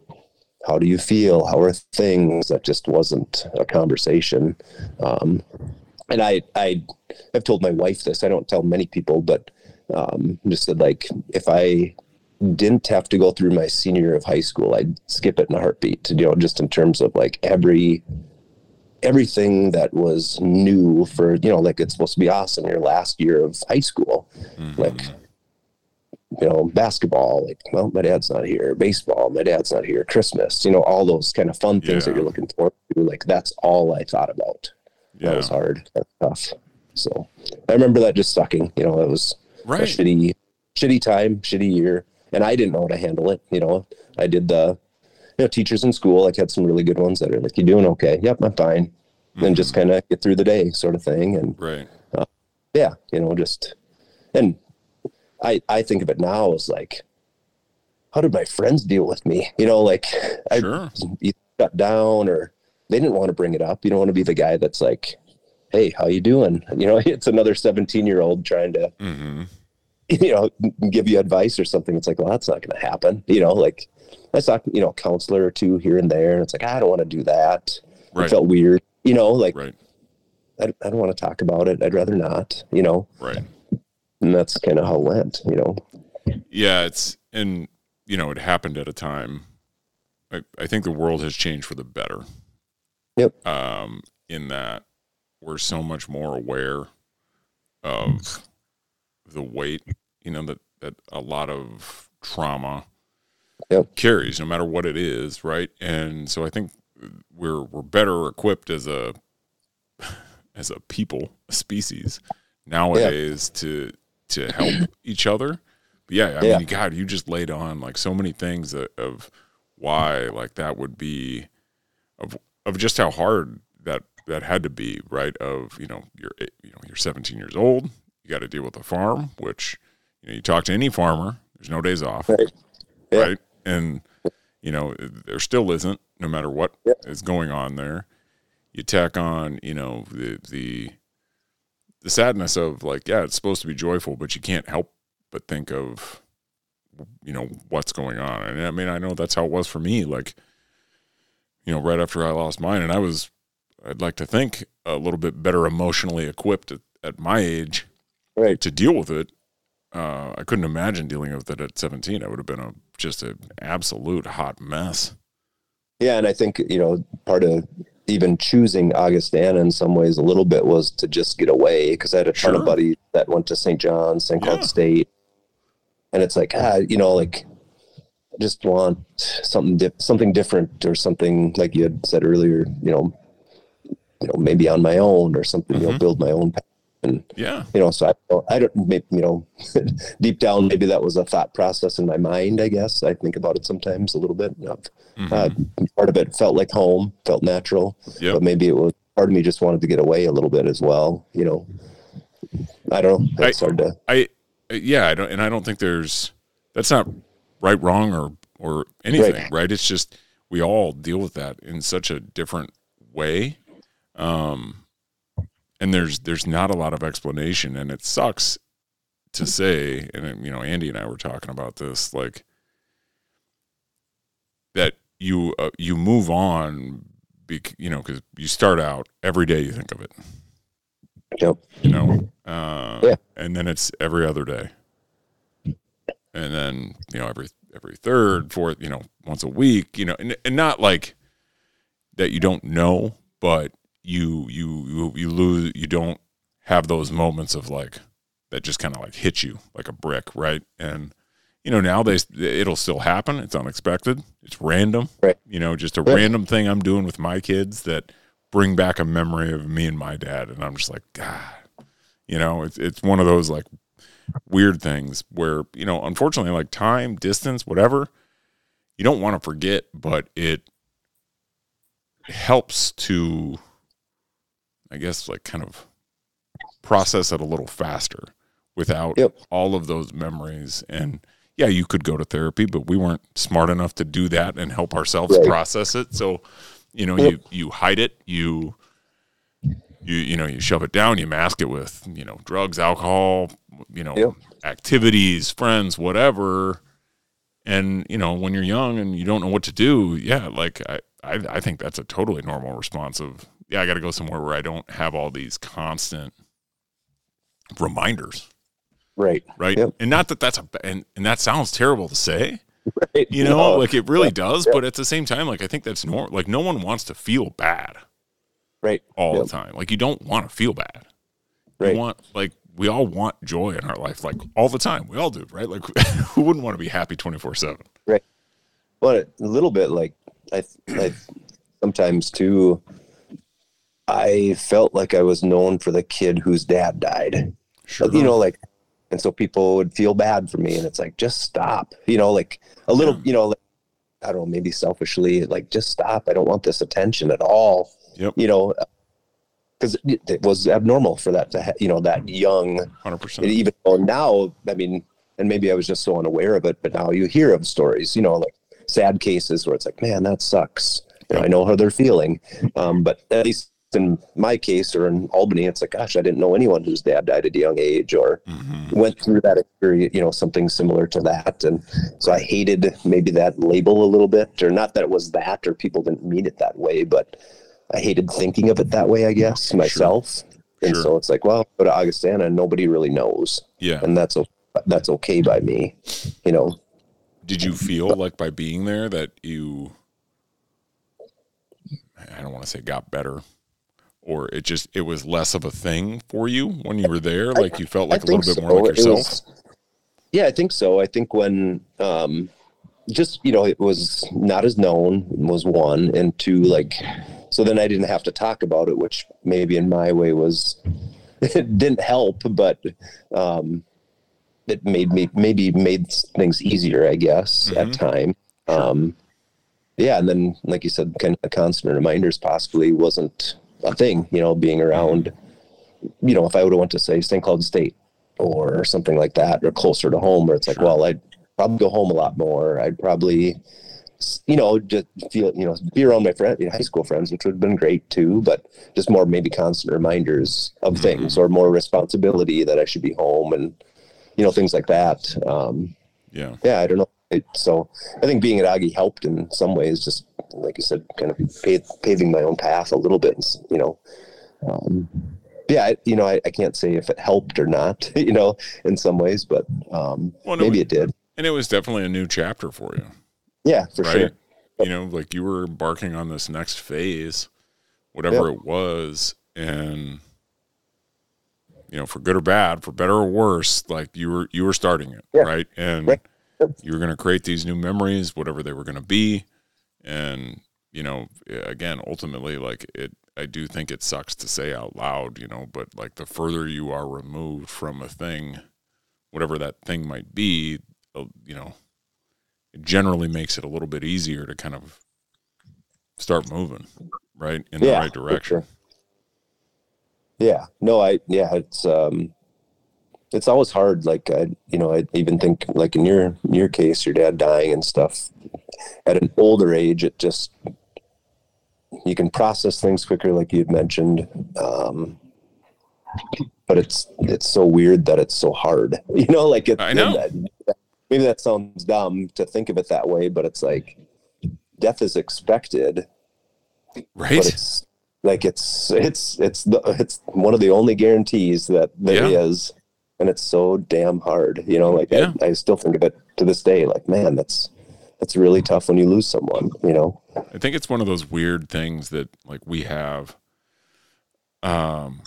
how do you feel? How are things? That just wasn't a conversation. Um, and I, I, I've told my wife this. I don't tell many people, but um, just said like, if I didn't have to go through my senior year of high school, I'd skip it in a heartbeat. You know, just in terms of like every everything that was new for you know, like it's supposed to be awesome your last year of high school, mm-hmm. like you know, basketball. Like, well, my dad's not here. Baseball, my dad's not here. Christmas, you know, all those kind of fun things yeah. that you're looking forward to. Like that's all I thought about. Yeah. That was hard. That's tough. So I remember that just sucking. You know, it was right. a shitty, shitty time, shitty year and I didn't know how to handle it. You know, I did the, you know, teachers in school. Like had some really good ones that are like, "You doing okay? Yep, I'm fine." Mm-hmm. And just kind of get through the day, sort of thing. And right, uh, yeah, you know, just and I I think of it now as like, how did my friends deal with me? You know, like sure. I shut down or they didn't want to bring it up. You don't want to be the guy that's like, "Hey, how you doing?" You know, it's another seventeen year old trying to. Mm-hmm you know, give you advice or something. It's like, well, that's not going to happen. You know, like I saw, you know, a counselor or two here and there. And it's like, I don't want to do that. Right. It felt weird, you know, like right. I, I don't want to talk about it. I'd rather not, you know? Right. And that's kind of how it went, you know? Yeah. It's, and, you know, it happened at a time. I, I think the world has changed for the better. Yep. Um, in that we're so much more aware of the weight, you know, that, that a lot of trauma yep. carries, no matter what it is, right? And so I think we're we're better equipped as a as a people, a species nowadays yeah. to to help each other. But yeah, I yeah. mean, God, you just laid on like so many things that, of why like that would be of of just how hard that that had to be, right? Of you know, you're eh, you know you're 17 years old, you got to deal with a farm, which you know you talk to any farmer. There's no days off, right? Yeah. right? And you know there still isn't, no matter what yeah. is going on there. You tack on, you know, the the the sadness of like, yeah, it's supposed to be joyful, but you can't help but think of, you know, what's going on. And I mean, I know that's how it was for me. Like, you know, right after I lost mine, and I was, I'd like to think, a little bit better emotionally equipped at, at my age right. to deal with it. Uh, I couldn't imagine dealing with it at 17. I would have been a just an absolute hot mess. Yeah, and I think you know part of even choosing Augustana in some ways a little bit was to just get away because I had a ton sure. of buddies that went to St. John's, St. Cloud yeah. State, and it's like ah, you know, like I just want something di- something different or something like you had said earlier, you know, you know, maybe on my own or something, mm-hmm. you know, mm-hmm. build my own path and yeah, you know, so I, I don't, maybe, you know, deep down, maybe that was a thought process in my mind. I guess I think about it sometimes a little bit. You know, mm-hmm. uh, part of it felt like home, felt natural, yep. but maybe it was part of me just wanted to get away a little bit as well. You know, I don't know. It's hard to. I yeah, I don't, and I don't think there's that's not right, wrong, or or anything. Right. right? It's just we all deal with that in such a different way. Um, and there's there's not a lot of explanation and it sucks to say and you know Andy and I were talking about this like that you uh, you move on bec- you know cuz you start out every day you think of it. Yep. You know? Uh, yeah. and then it's every other day. And then you know every every third, fourth, you know, once a week, you know, and, and not like that you don't know, but you you you you lose you don't have those moments of like that just kind of like hit you like a brick, right? And you know, now they it'll still happen. It's unexpected. It's random. Right. You know, just a yeah. random thing I'm doing with my kids that bring back a memory of me and my dad and I'm just like, god. You know, it's it's one of those like weird things where, you know, unfortunately like time, distance, whatever, you don't want to forget, but it helps to I guess like kind of process it a little faster without yep. all of those memories and yeah, you could go to therapy, but we weren't smart enough to do that and help ourselves right. process it. So, you know, yep. you you hide it, you you you know, you shove it down, you mask it with, you know, drugs, alcohol, you know, yep. activities, friends, whatever. And, you know, when you're young and you don't know what to do, yeah, like I I, I think that's a totally normal response of, yeah, I got to go somewhere where I don't have all these constant reminders. Right. Right. Yep. And not that that's a, and, and that sounds terrible to say, right. you know, no. like it really does, but at the same time, like I think that's normal. Like no one wants to feel bad. Right. All the time. Like you don't want to feel bad. Right. You want, like, we all want joy in our life, like all the time. We all do, right? Like, who wouldn't want to be happy 24 7? Right. Well, a little bit like I, I sometimes too, I felt like I was known for the kid whose dad died. Sure. You know, like, and so people would feel bad for me, and it's like, just stop. You know, like a little, yeah. you know, like, I don't know, maybe selfishly, like, just stop. I don't want this attention at all. Yep. You know, because it, it, was abnormal for that to, ha- you know, that young. Hundred percent. Even though now, I mean, and maybe I was just so unaware of it, but now you hear of stories, you know, like sad cases where it's like, man, that sucks. You know, I know how they're feeling. Um, but at least in my case or in Albany, it's like, gosh, I didn't know anyone whose dad died at a young age or mm-hmm. went through that experience, you know, something similar to that. And so I hated maybe that label a little bit, or not that it was that, or people didn't mean it that way, but I hated thinking of it that way, I guess, myself. Sure. And sure. so it's like, well, go to Augustana and nobody really knows. Yeah. And that's, that's okay by me, you know? Did you feel like by being there that you, I don't want to say got better, or it just it was less of a thing for you when you were there? Like you felt like I a little bit more like yourself. Was, yeah, I think so. I think when um, just you know it was not as known was one, and two like so then I didn't have to talk about it, which maybe in my way was it didn't help, but um, it made me maybe made things easier, I guess, mm-hmm. at time. Um, yeah, and then like you said, kind of constant reminders possibly wasn't a thing. You know, being around. You know, if I would have went to say St. Cloud State or something like that, or closer to home, where it's like, well, I'd probably go home a lot more. I'd probably, you know, just feel, you know, be around my friend, you know, high school friends, which would have been great too, but just more maybe constant reminders of mm-hmm. things or more responsibility that I should be home and you know, things like that. Um, yeah. Yeah. I don't know. It, so I think being at Augie helped in some ways, just like you said, kind of pave, paving my own path a little bit, you know. Um, yeah, I, you know, I, I, can't say if it helped or not, you know, in some ways, but um, well, maybe it, did. And it was definitely a new chapter for you. Yeah, for right? sure. You know, like you were embarking on this next phase, whatever it was, and you know, for good or bad, for better or worse, like you were you were starting it, yeah. right? And right. you were going to create these new memories, whatever they were going to be, and you know, again, ultimately, like it, I do think it sucks to say out loud, you know, but like the further you are removed from a thing, whatever that thing might be, uh, you know, it generally makes it a little bit easier to kind of start moving right in yeah, the right direction. Sure. Yeah, no, I, yeah, it's, um, it's always hard. Like, I, you know, I even think like in your, in your case, your dad dying and stuff at an older age, it just, you can process things quicker, like you'd mentioned. Um, but it's, it's so weird that it's so hard, you know, like it, I know. That, maybe that sounds dumb to think of it that way, but it's like death is expected. Right. But it's, like it's it's it's the it's one of the only guarantees that there yeah. is, and it's so damn hard. You know, like yeah. I, I, still think of it to this day, like, man, that's that's really tough when you lose someone, you know. I think it's one of those weird things that like we have um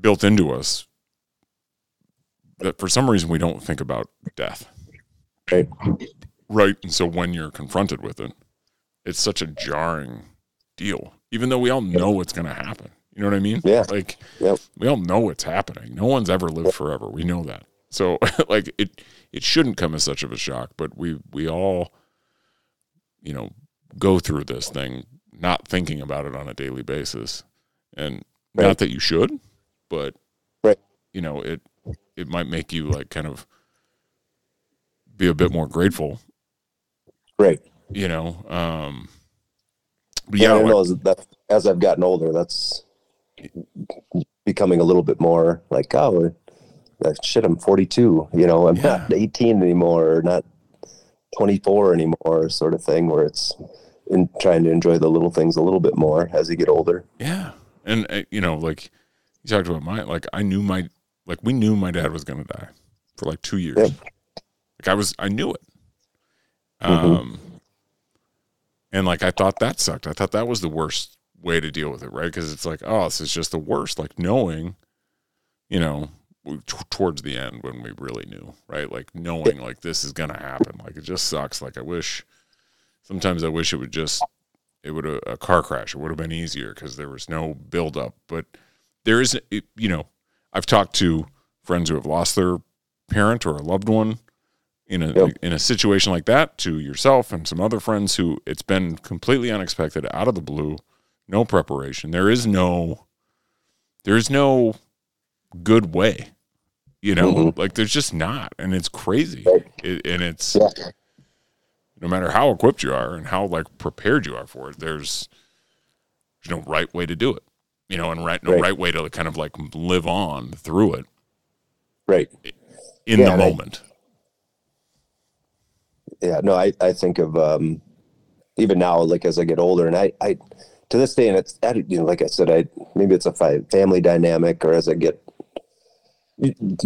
built into us that for some reason we don't think about death. Right. Right. And so when you're confronted with it, it's such a jarring deal, even though we all know what's going to happen. You know what I mean? Yeah. Like, Yep. we all know what's happening. No one's ever lived forever. We know that. So, like, it it shouldn't come as such of a shock, but we we all, you know, go through this thing not thinking about it on a daily basis, and not that you should, but Right. you know, it it might make you like kind of be a bit more grateful Right. you know um but Yeah, know as, that, as I've gotten older, that's becoming a little bit more like, oh, shit, I'm 42. You know, I'm not 18 anymore, or not 24 anymore, sort of thing. Where it's in trying to enjoy the little things a little bit more as you get older. yeah and uh, you know like you talked about my like i knew my like we knew my dad was going to die for like two years Yep. like i was i knew it Mhm. um and like i thought that sucked i thought that was the worst way to deal with it right because it's like oh this is just the worst like knowing you know towards the end when we really knew right? Like knowing like this is gonna happen. Like it just sucks. Like i wish sometimes i wish it would just it would a, a car crash. It would have been easier because there was no build up but there is it, you know i've talked to friends who have lost their parent or a loved one in a Yep. in a situation like that to yourself and some other friends who it's been completely unexpected out of the blue no preparation. There is no there is no good way you know Mhm. like there's just not and it's crazy it, and it's Yeah. no matter how equipped you are and how like prepared you are for it there's there's no right way to do it you know and right no Right. right way to kind of like live on through it Right. in Yeah, the and I- moment yeah no i i think of um even now like as i get older and i i to this day and it's you know like i said i maybe it's a family dynamic or as i get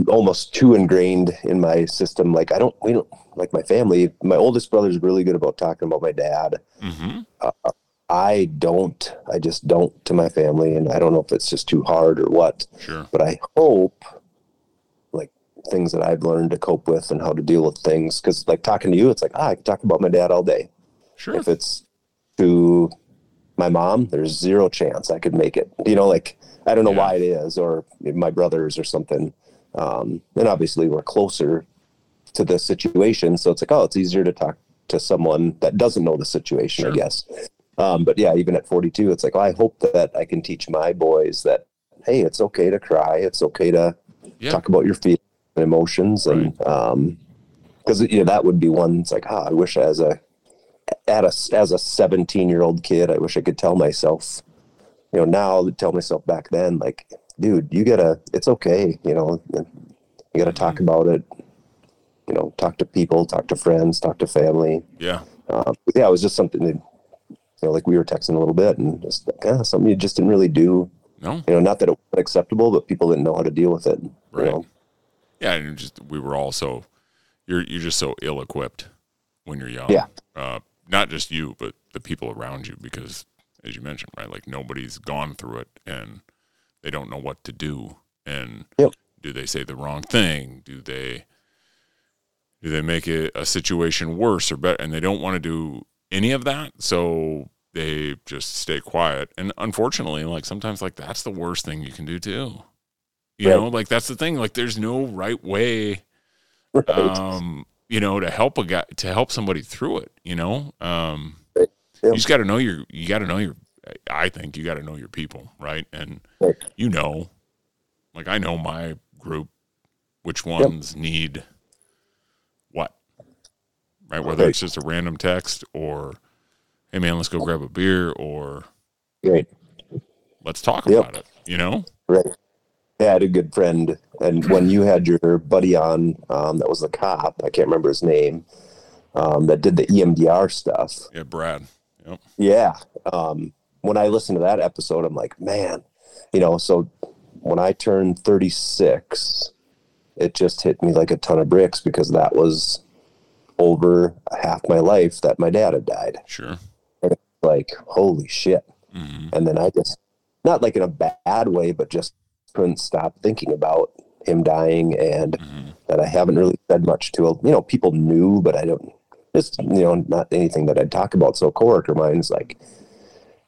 almost too ingrained in my system. Like i don't we don't like my family my oldest brother's really good about talking about my dad. Hmm i don't i just don't to my family and i don't know if it's just too hard or what sure. but I hope like things that I've learned to cope with and how to deal with things. Cause like talking to you, it's like, ah, I can talk about my dad all day. sure. If it's to my mom, there's zero chance I could make it, you know, like, I don't know Yeah. why it is, or my brothers or something. Um, and obviously we're closer to the situation. So it's like, oh, it's easier to talk to someone that doesn't know the situation, Sure. I guess. Um, but yeah, even at 42, it's like, oh, I hope that I can teach my boys that, hey, it's okay to cry. It's okay to yeah talk about your feelings and emotions. And, um, cause you know, that would be one, it's like, ah, I wish as a, at a, as a 17 year old kid, I wish I could tell myself, you know, now I tell myself back then, like, dude, you gotta, it's okay. You know, you gotta talk about it, you know, talk to people, talk to friends, talk to family. yeah but yeah, it was just something that, you know, like we were texting a little bit and just like, yeah, something you just didn't really do. no You know, not that it wasn't acceptable, but people didn't know how to deal with it. You Right. know? yeah and just we were all so you're you're just so ill equipped when you're young Yeah. uh not just you but the people around you because as you mentioned right like nobody's gone through it and they don't know what to do and Yep. do they say the wrong thing do they do they make it a situation worse or better and they don't want to do any of that so they just stay quiet and unfortunately like sometimes like that's the worst thing you can do too you Right. know like that's the thing like there's no right way Right. um you know to help a guy to help somebody through it you know um You Yep. just got to know your you got to know your i think you got to know your people right and Right. you know like i know my group which ones need what right whether Right. it's just a random text or hey man let's go grab a beer or Right. let's talk Yep. about it you know Right. I had a good friend, and when you had your buddy on, um, that was a cop. I can't remember his name. Um, that did the EMDR stuff. yeah brad yep Yeah. Um, when I listened to that episode, I'm like, man, you know. So when I turned 36, it just hit me like a ton of bricks because that was over half my life that my dad had died. Sure. Like, holy shit. hmm And then I just, not like in a bad way, but just couldn't stop thinking about him dying and hmm that I haven't really said much to. You know, people knew, but I don't, just, you know, not anything that I'd talk about. So a coworker of mine's like,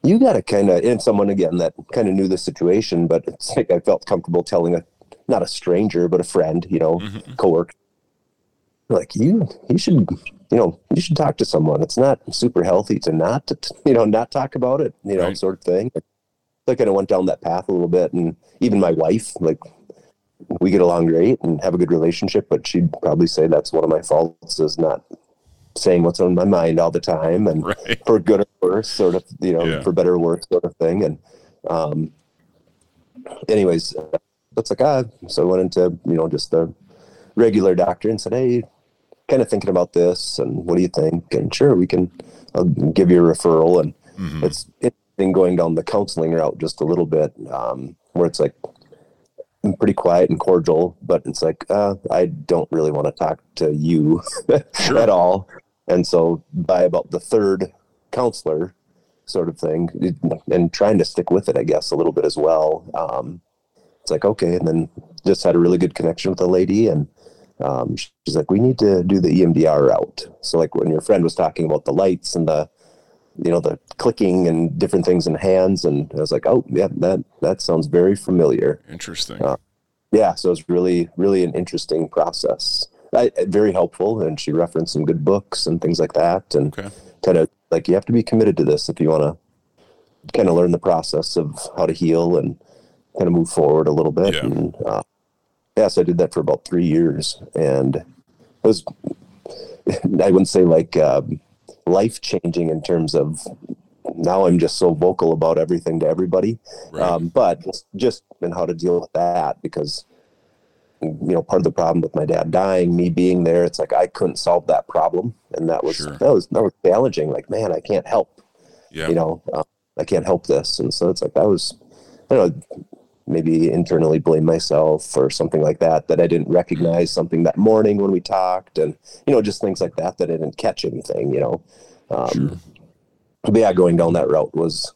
you got to kind of, and someone again that kind of knew the situation, but it's like I felt comfortable telling a, not a stranger, but a friend, you know, hmm coworker, like you, you should, you know, you should talk to someone. It's not super healthy to not, to, you know, not talk about it, you know, Right. sort of thing. So I kind of went down that path a little bit, and even my wife, like, we get along great and have a good relationship, but she'd probably say that's one of my faults is not saying what's on my mind all the time, and Right. for good or worse, sort of, you know, Yeah. for better or worse, sort of thing. And, um, anyways, that's like ah. So I went into you know just the regular doctor and said, hey, kind of thinking about this, and what do you think? And sure, we can. I'll give you a referral, and hmm it's interesting going down the counseling route just a little bit, um, where it's like pretty quiet and cordial, but it's like uh, I don't really want to talk to you Sure. at all. And so by about the third counselor sort of thing, and trying to stick with it, I guess, a little bit as well. Um, it's like, okay. And then just had a really good connection with the lady. And um, she's like, we need to do the EMDR route. So like when your friend was talking about the lights and the, you know, the clicking and different things in hands. And I was like, oh yeah, that, that sounds very familiar. Interesting. Uh, Yeah. So it's really, really an interesting process. I, very helpful. And she referenced some good books and things like that. And okay. kind of like you have to be committed to this if you want to kind of learn the process of how to heal and kind of move forward a little bit. Yeah. And uh, yeah, so I did that for about three years, and it was I wouldn't say like um, life changing in terms of now I'm just so vocal about everything to everybody, Right. um, but just, just in how to deal with that because you know part of the problem with my dad dying, me being there, it's like I couldn't solve that problem, and that was Sure. that was that was challenging. Like man, I can't help yeah. you know uh, i can't help this and so it's like that was i don't know maybe internally blame myself or something like that that i didn't recognize something that morning when we talked and you know just things like that that i didn't catch anything you know um, Sure. but yeah going down that route was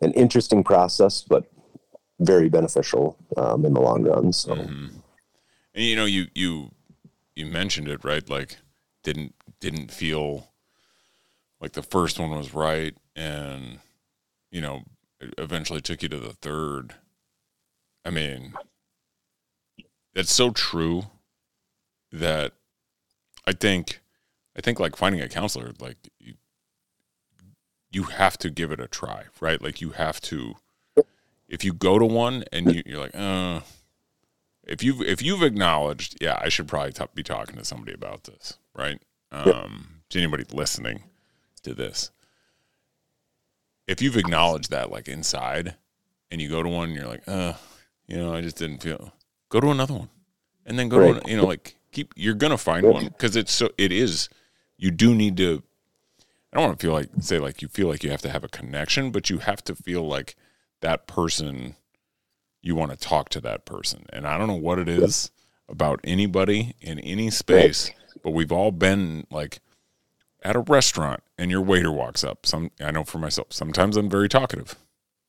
an interesting process but very beneficial um, in the long run so hmm And you know, you you you mentioned it right. Like, didn't didn't feel like the first one was right, and you know, eventually took you to the third. I mean, that's so true that I think I think like finding a counselor, like you, you have to give it a try, right? Like you have to. If you go to one and you, you're like, uh, if you've if you've acknowledged, yeah, I should probably t- be talking to somebody about this, right? Um, to anybody listening to this, if you've acknowledged that, like inside, and you go to one, and you're like, uh, you know, I just didn't feel. Go to another one, and then go to Right. one, you know, like keep. You're gonna find one because it's so. It is. You do need to. I don't want to feel like say like you feel like you have to have a connection, but you have to feel like that person you want to talk to that person. And I don't know what it is about anybody in any space, but we've all been like at a restaurant and your waiter walks up. Some I know for myself, sometimes I'm very talkative.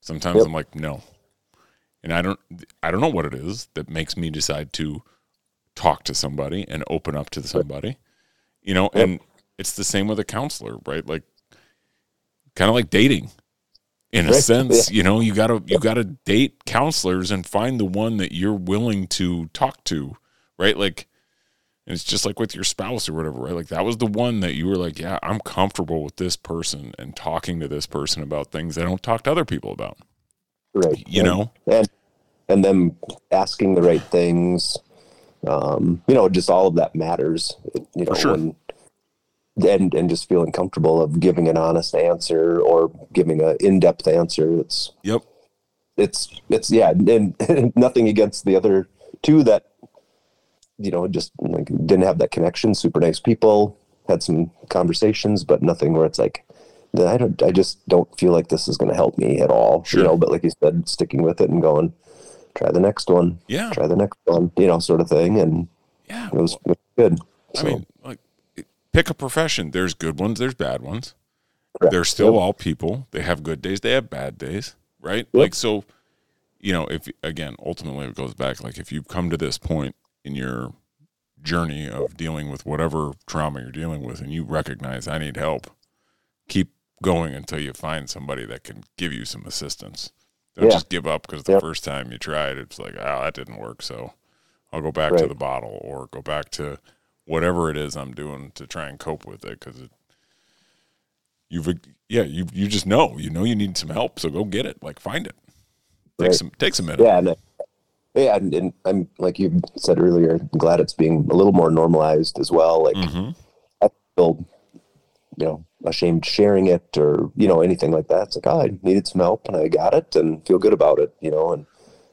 Sometimes Yep. I'm like, no. And I don't I don't know what it is that makes me decide to talk to somebody and open up to somebody. You know, Yep. and it's the same with a counselor, right? Like kind of like dating in a sense you know you gotta you gotta date counselors and find the one that you're willing to talk to right? Like and it's just like with your spouse or whatever right? Like that was the one that you were like yeah i'm comfortable with this person and talking to this person about things i don't talk to other people about. Right you And- know? And and them asking the right things um you know just all of that matters you know For sure. when and and just feeling comfortable of giving an honest answer or giving an in-depth answer it's yep it's it's yeah and, and nothing against the other two that you know just like didn't have that connection super nice people had some conversations but nothing where it's like i don't i just don't feel like this is going to help me at all Sure. you know but like you said sticking with it and going try the next one yeah try the next one you know sort of thing and Yeah, it was, well, good. So. I mean, like, pick a profession. There's good ones. There's bad ones. Correct. They're still yep. all people. They have good days. They have bad days, right? Yep. Like so, you know, if again, ultimately it goes back. Like if you've come to this point in your journey of dealing with whatever trauma you're dealing with, and you recognize I need help, keep going until you find somebody that can give you some assistance. Don't yeah. just give up because the yep. first time you tried, it's like, oh, that didn't work. So I'll go back right. to the bottle or go back to whatever it is I'm doing to try and cope with it because it you've yeah you you just know you know you need some help so go get it like find it take right. some takes a minute yeah and, yeah and, and, I'm like you said earlier I'm glad it's being a little more normalized as well like mm-hmm. I feel you know ashamed sharing it or you know anything like that it's like oh I needed some help and I got it and feel good about it you know and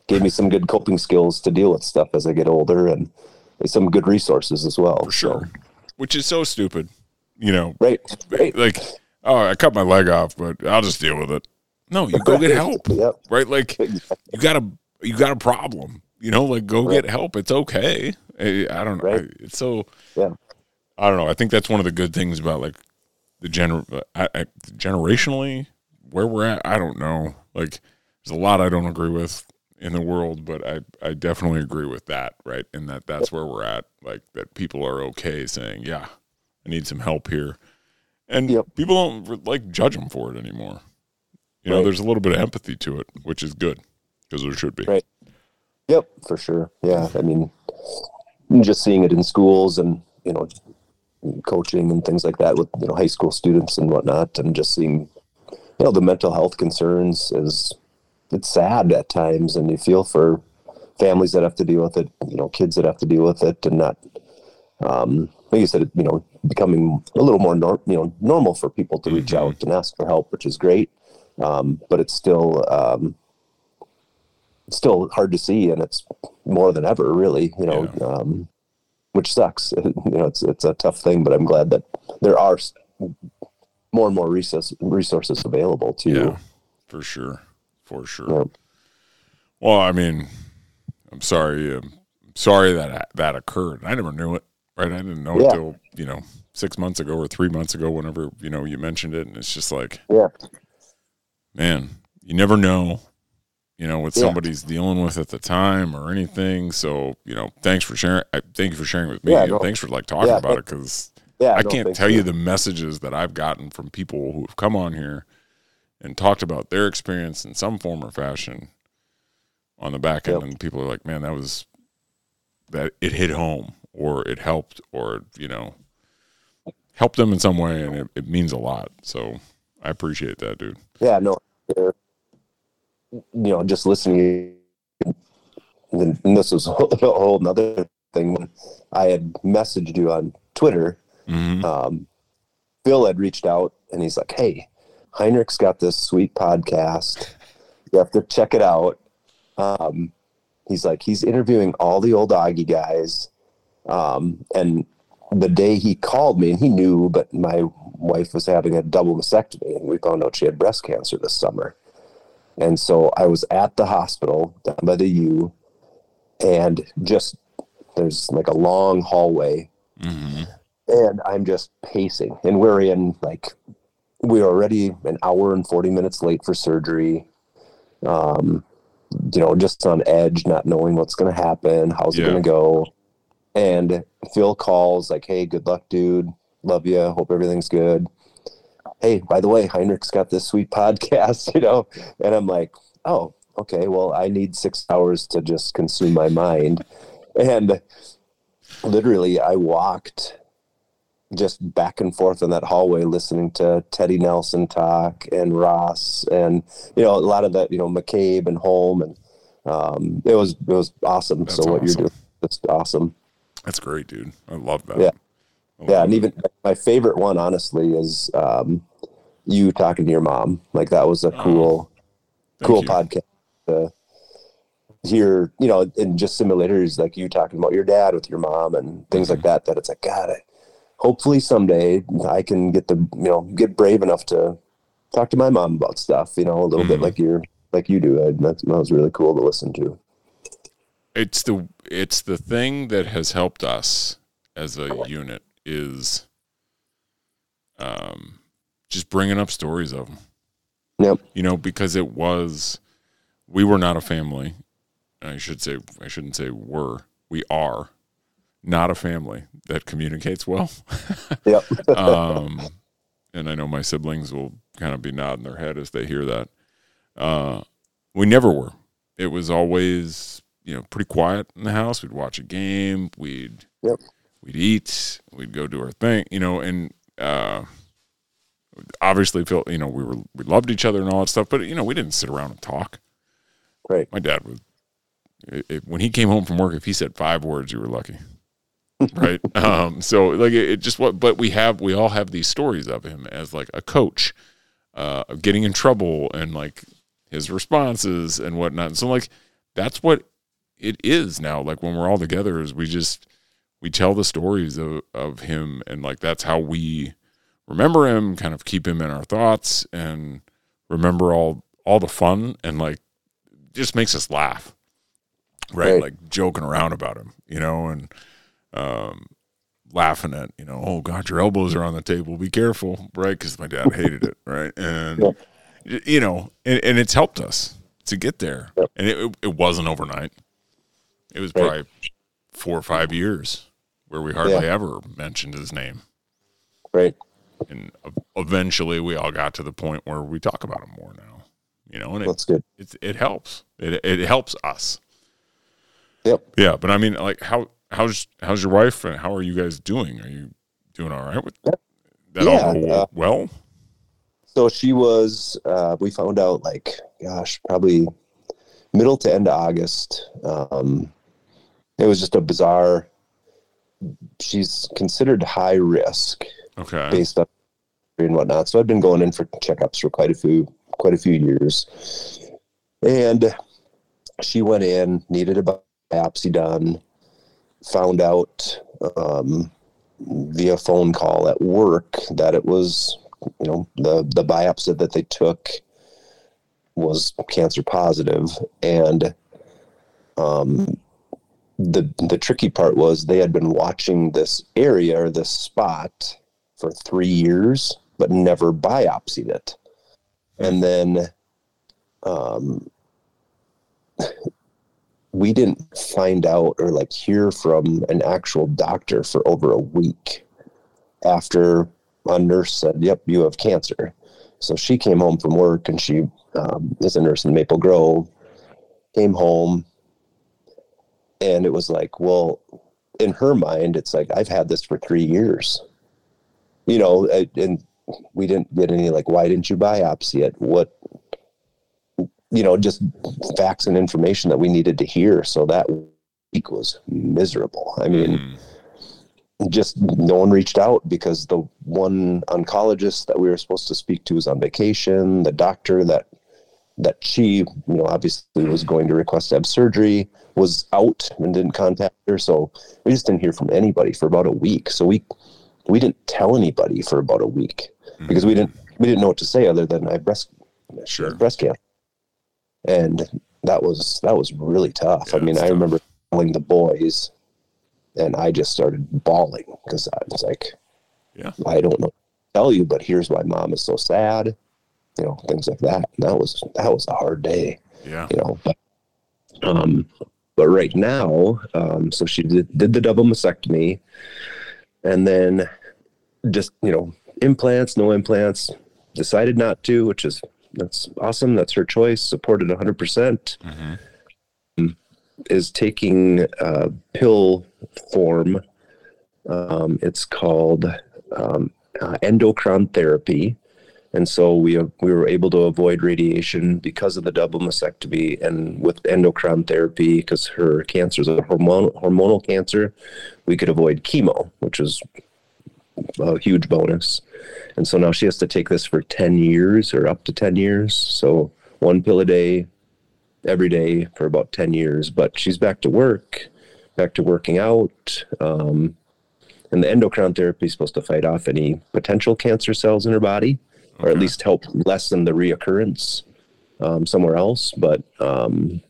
gave me some good coping skills to deal with stuff as I get older and some good resources as well. For sure. So. Which is so stupid, you know. Right. right. Like, oh, I cut my leg off, but I'll just deal with it. No, you go get help. yep. Right? Like you got a you got a problem. You know, like go right. get help. It's okay. I, I don't know. Right. It's so yeah. I don't know. I think that's one of the good things about like the gener I, I, generationally where we're at. I don't know. Like there's a lot I don't agree with in the world, but I, I definitely agree with that, right? And that that's where we're at, like that people are okay saying, yeah, I need some help here. And yep. people don't like judge them for it anymore. You know, there's a little bit of empathy to it, which is good because there should be. Right. Yep, for sure. Yeah. I mean, just seeing it in schools and, you know, coaching and things like that with, you know, high school students and whatnot, and just seeing, you know, the mental health concerns is it's sad at times, and you feel for families that have to deal with it, you know, kids that have to deal with it, and not, um, like you said, you know, becoming a little more, nor- you know, normal for people to reach mm-hmm. out and ask for help, which is great. Um, but it's still, um, still hard to see, and it's more than ever, really, you know, yeah. um, which sucks. you know, it's it's a tough thing, but I'm glad that there are more and more resources resources available to. Yeah, for sure for sure. Well, I mean, I'm sorry. I'm sorry that that occurred. I never knew it. Right, I didn't know yeah. until you know six months ago or three months ago. Whenever you know you mentioned it, and it's just like, yeah, man, you never know. You know what yeah. somebody's dealing with at the time or anything. So you know, thanks for sharing. I, thank you for sharing with me. Yeah, thanks for like talking about it because yeah, I can't tell you the messages that I've gotten from people who've come on here and talked about their experience in some form or fashion on the back end, yep. and people are like, "Man, that was that it hit home, or it helped, or you know, helped them in some way, and it, it means a lot." So I appreciate that, dude. Yeah, no, uh, you know, just listening, and, this was a whole, another thing when I had messaged you on Twitter. Mm-hmm. Um, Phil had reached out, and he's like, "Hey." Heinrich's got this sweet podcast. You have to check it out. Um, he's like, he's interviewing all the old Augie guys. Um, and the day he called me, and he knew, but my wife was having a double mastectomy, and we found out she had breast cancer this summer. And so I was at the hospital down by the U, and just there's like a long hallway, mm-hmm. and I'm just pacing, and we're in like we were already an hour and 40 minutes late for surgery. Um, you know, just on edge, not knowing what's going to happen, how's yeah. it going to go. And Phil calls like, "Hey, good luck, dude. Love you. Hope everything's good." Hey, by the way, Heinrich's got this sweet podcast, you know. And I'm like, "Oh, okay. Well, I need six hours to just consume my mind." And literally, I walked just back and forth in that hallway listening to Teddy Nelson talk and Ross and you know a lot of that you know McCabe and Holm and um, it was it was awesome. That's so what awesome. you're doing it's awesome. That's great, dude. I love that. Yeah, yeah, and even my favorite one honestly is um, you talking to your mom. Like that was a oh, cool, cool you. podcast. To hear you know, and just simulators like you talking about your dad with your mom and things mm-hmm. like that. That it's like God. I, hopefully someday I can get the you know get brave enough to talk to my mom about stuff. You know, a little mm-hmm. bit like you're like you do. Ed. That, that was really cool to listen to. it's the it's the thing that has helped us as a unit is um just bringing up stories of them. Yep. You know, because it was we were not a family. I should say I shouldn't say were. We are not a family that communicates well. Yep. um, and I know my siblings will kind of be nodding their head as they hear that. Uh, we never were. It was always, you know, pretty quiet in the house. We'd watch a game. We'd Yep. we'd eat. We'd go do our thing, you know, and uh, obviously feel, you know, we were we loved each other and all that stuff. But you know, we didn't sit around and talk. Right. My dad would. When he came home from work, if he said five words, you were lucky right. Um so like it, it just what but we have we all have these stories of him as like a coach uh getting in trouble and like his responses and whatnot. And so like that's what it is now. Like when we're all together is we just we tell the stories of of him and like that's how we remember him kind of keep him in our thoughts and remember all all the fun and like just makes us laugh. Right, Right. like joking around about him you know and um, laughing at, you know, oh God, your elbows are on the table. Be careful, right? Because my dad hated it, right? And Yeah. you know, and, and it's helped us to get there. Yep. And it it wasn't overnight. It was Right. probably four or five years where we hardly Yeah. ever mentioned his name, Right. and eventually we all got to the point where we talk about him more now. You know, and it That's good. it, it helps. It it helps us. Yep. Yeah, but I mean, like, how how's how's your wife and how are you guys doing? Are you doing all right with that? all Yeah, go uh, well. So she was. Uh, we found out like, gosh, probably middle to end of August. Um, it was just a bizarre. She's considered high risk Okay. based on and whatnot. So I've been going in for checkups for quite a few quite a few years, and she went in, needed a biopsy done, found out um, via phone call at work that it was, you know, the the biopsy that they took was cancer positive, and um, the the tricky part was they had been watching this area or this spot for three years, but never biopsied it. And then um, we didn't find out or like hear from an actual doctor for over a week after a nurse said, Yep, you have cancer. So she came home from work and she um, is a nurse in Maple Grove, came home, and it was like, Well, in her mind, it's like, I've had this for three years you know, and we didn't get any like, why didn't you biopsy it? What, you know, just facts and information that we needed to hear. So that week was miserable. I mean, Mm. just no one reached out because the one oncologist that we were supposed to speak to was on vacation. The doctor that that she, you know, obviously was going to request to have surgery was out and didn't contact her. So we just didn't hear from anybody for about a week. So we we didn't tell anybody for about a week because we didn't we didn't know what to say other than I breast Sure. breast cancer, and that was that was really tough. Yeah, I mean, I tough. remember telling the boys, and I just started bawling because I was like, Yeah. I don't know what to tell you, but here's why mom is so sad, you know, things like that. And that was that was a hard day Yeah. you know. But, um, but right now, um, so she did, did the double mastectomy, and then just you know implants, no implants. Decided not to, which is that's awesome. That's her choice. Supported 100. percent hmm Is taking uh, pill form. Um, it's called um, uh, endocrine therapy. And so we we were able to avoid radiation because of the double mastectomy and with endocrine therapy because her cancer is a hormonal hormonal cancer, we could avoid chemo, which is a huge bonus. And so now she has to take this for 10 years or up to 10 years. So one pill a day every day for about 10 years, but she's back to work, back to working out. Um, and the endocrine therapy is supposed to fight off any potential cancer cells in her body or at least help lessen the reoccurrence um, somewhere else. But um,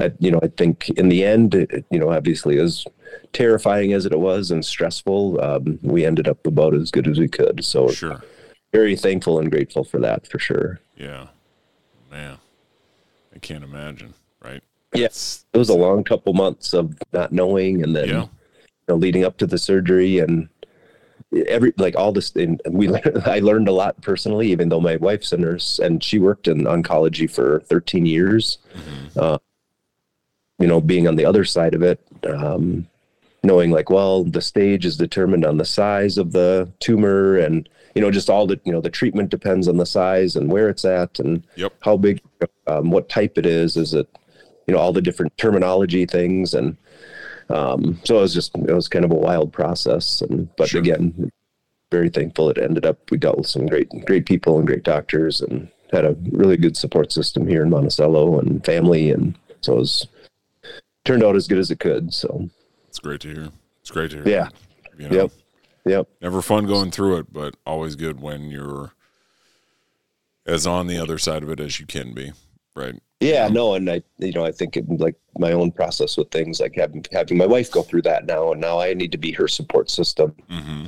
I, you know, I think in the end, it, you know, obviously as terrifying as it was and stressful, um, we ended up about as good as we could. So Sure. very thankful and grateful for that for sure. Yeah. Man. I can't imagine, right? Yeah. It was a long couple months of not knowing and then Yeah. you know, leading up to the surgery and every like all this and we I learned a lot personally even though my wife's a nurse and she worked in oncology for 13 years Mm-hmm. uh, you know being on the other side of it um, knowing like well the stage is determined on the size of the tumor and you know just all the you know the treatment depends on the size and where it's at and Yep. how big um, what type it is is it you know all the different terminology things and um, so it was just it was kind of a wild process and but Sure. again very thankful it ended up we dealt with some great great people and great doctors and had a really good support system here in monticello and family and so it was turned out as good as it could so It's great to hear. It's great to hear. Yeah. You know, yep yep Never fun going through it, but always good when you're as on the other side of it as you can be. Right. Yeah, no, and I, you know, I think it, like my own process with things, like having having my wife go through that now, and now I need to be her support system. Mm-hmm.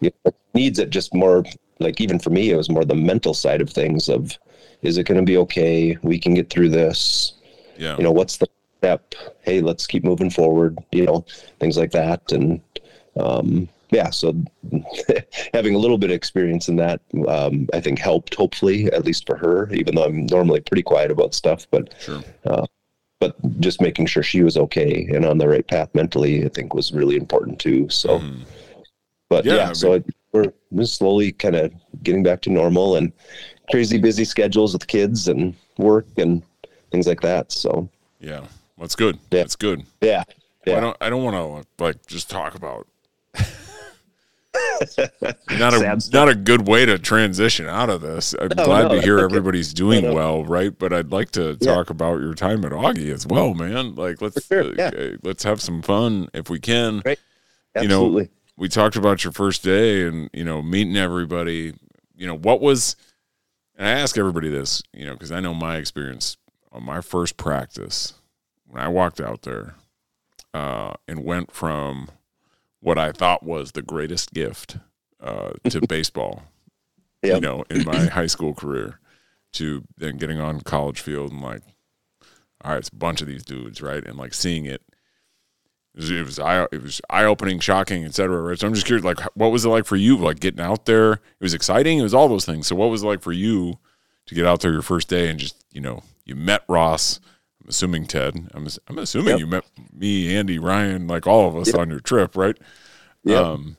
You know, needs it just more like even for me, it was more the mental side of things. Of is it going to be okay? We can get through this. Yeah. You know, what's the step? Hey, let's keep moving forward. You know, things like that, and um, yeah, so having a little bit of experience in that, um, I think helped. Hopefully, at least for her, even though I'm normally pretty quiet about stuff, but Sure. but just making sure she was okay and on the right path mentally, I think was really important too. So, Mhm. but Yeah, yeah, I so it, we're slowly kind of getting back to normal and crazy busy schedules with kids and work and things like that. So, Yeah. That's good. Yeah. That's good. yeah, I don't I don't want to like just talk about not a not a good way to transition out of this. I'm No, glad no, to hear everybody's doing No, well, right? But I'd like to Yeah. talk about your time at Augie as well, man. Like let's sure, yeah. uh, let's have some fun if we can. Right. You know, absolutely. we talked about your first day and you know meeting everybody you know what was and i ask everybody this you know because i know my experience on my first practice when i walked out there uh, and went from what i thought was the greatest gift uh, to baseball you know in my high school career to then getting on college field and like all right it's a bunch of these dudes right and like seeing it it was, it was eye it was eye opening, shocking, etc. Right. So I'm just curious, like, what was it like for you? Like getting out there, it was exciting. It was all those things. So what was it like for you to get out there your first day and just you know you met Ross? Assuming Ted. I'm I'm assuming Yep. you met me, Andy, Ryan, like all of us on your trip, right? Yep. Um,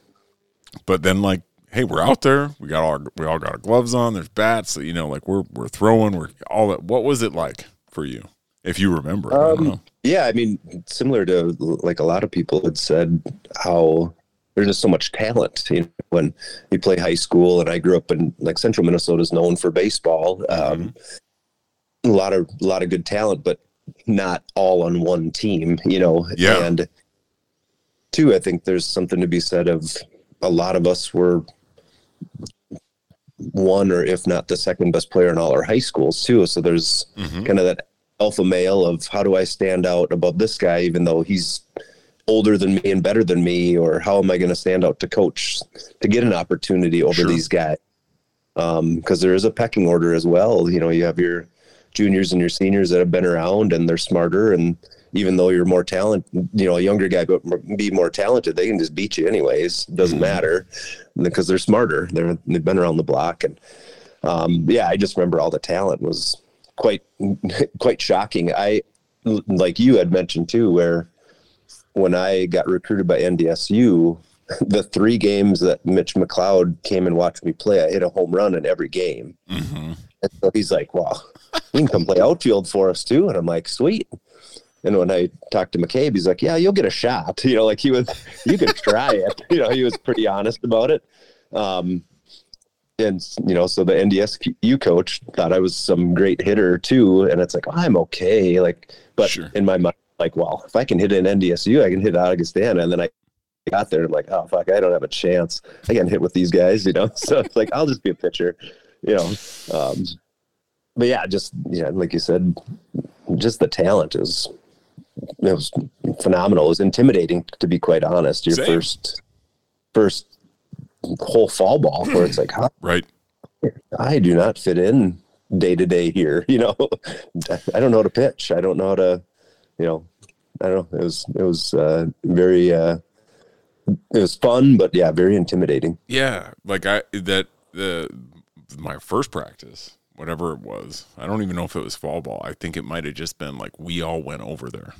but then like, hey, we're out there. We got all we all got our gloves on. There's bats. You know, like we're we're throwing. We're all that. What was it like for you, if you remember? I don't Um, know. Yeah, I mean, similar to like a lot of people had said, how there's just so much talent. You know, when you play high school, and I grew up in like Central Minnesota is known for baseball. Um, a lot of a lot of good talent, but not all on one team. You know, Yeah. and two, I think there's something to be said of a lot of us were one or if not the second best player in all our high schools too. So there's Mhm. kind of that alpha male of how do I stand out above this guy, even though he's older than me and better than me, or how am I going to stand out to coach to get an opportunity over Sure. these guys? Because there is a pecking order as well. You know, you have your juniors and your seniors that have been around and they're smarter, and even though you're more talented, you know, a younger guy but be more talented, they can just beat you anyways. It doesn't Mhm. matter because they're smarter. They're they've been around the block, and um, yeah, I just remember all the talent was quite quite shocking. I like you had mentioned too, where when I got recruited by NDSU, the three games that Mitch McLeod came and watched me play, I hit a home run in every game. Mhm. And so he's like, "Well, you can come play outfield for us too." And I'm like, "Sweet." And when I talked to McCabe, he's like, "Yeah, you'll get a shot." You know, like he was, you can try it. You know, he was pretty honest about it. Um, and you know, so the NDSU coach thought I was some great hitter too, and it's like oh, I'm okay. Like, but Sure. in my mind, like, well, if I can hit an NDSU, I can hit Augustana, and then I got there and I'm like, oh fuck, I don't have a chance. I can hit with these guys, you know. So it's like I'll just be a pitcher, you know. Um, but yeah, just yeah, like you said, just the talent is it was phenomenal. It was intimidating to be quite honest. Your Same. first first whole fall ball where it's like, huh, Right. I do not fit in day to day here. You know, I don't know how to pitch. I don't know how to, you know, I don't know. It was it was uh, very uh, it was fun, but yeah, very intimidating. Yeah, like I that the my first practice, whatever it was. I don't even know if it was fall ball. I think it might have just been like we all went over there,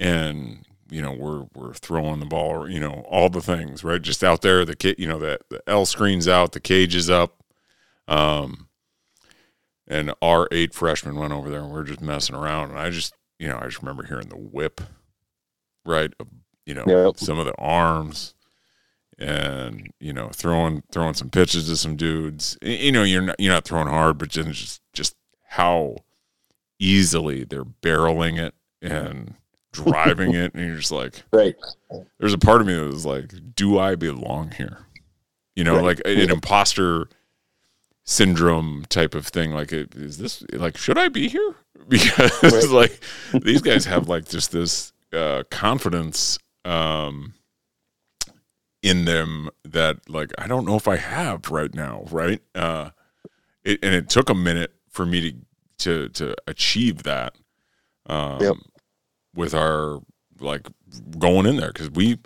and you know we're we're throwing the ball, you know all the things right, just out there. The kid, you know that the L screen's out, the cage is up, um, and our eight freshmen went over there, and we are just messing around, and I just you know I just remember hearing the whip, right, you know Yep. some of the arms and you know throwing throwing some pitches to some dudes you know you're not you're not throwing hard but just just how easily they're barreling it and driving it and you're just like Right. there's a part of me that was like do i belong here you know Right. like an imposter syndrome type of thing like is this like should i be here because Right. like these guys have like just this uh confidence um in them that like I don't know if I have right now, right? Uh it, and it took a minute for me to to to achieve that um Yep. with our like going in there cuz we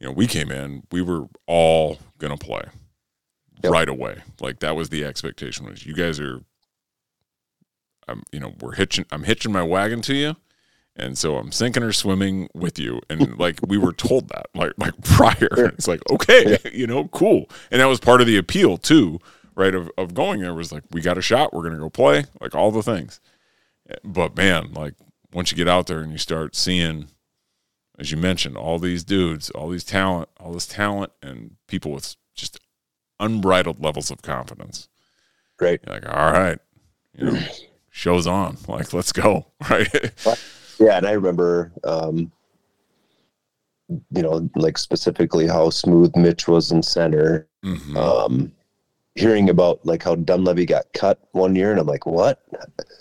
you know, we came in, we were all to play Yep. right away. Like that was the expectation was you guys are I'm you know, we're hitching I'm hitching my wagon to you and so I'm sinking or swimming with you. And like we were told that like like prior. It's like, okay, you know, cool. And that was part of the appeal too, right? Of of going there was like, we got a shot, we're gonna go play, like all the things. But man, like once you get out there and you start seeing, as you mentioned, all these dudes, all these talent, all this talent and people with just unbridled levels of confidence. Right. You're like, all right, you know, show's on. Like, let's go. Right. Yeah, and I remember, um, you know, like specifically how smooth Mitch was in center. Mhm. Um, hearing about like how Dunleavy got cut one year, and I'm like, what?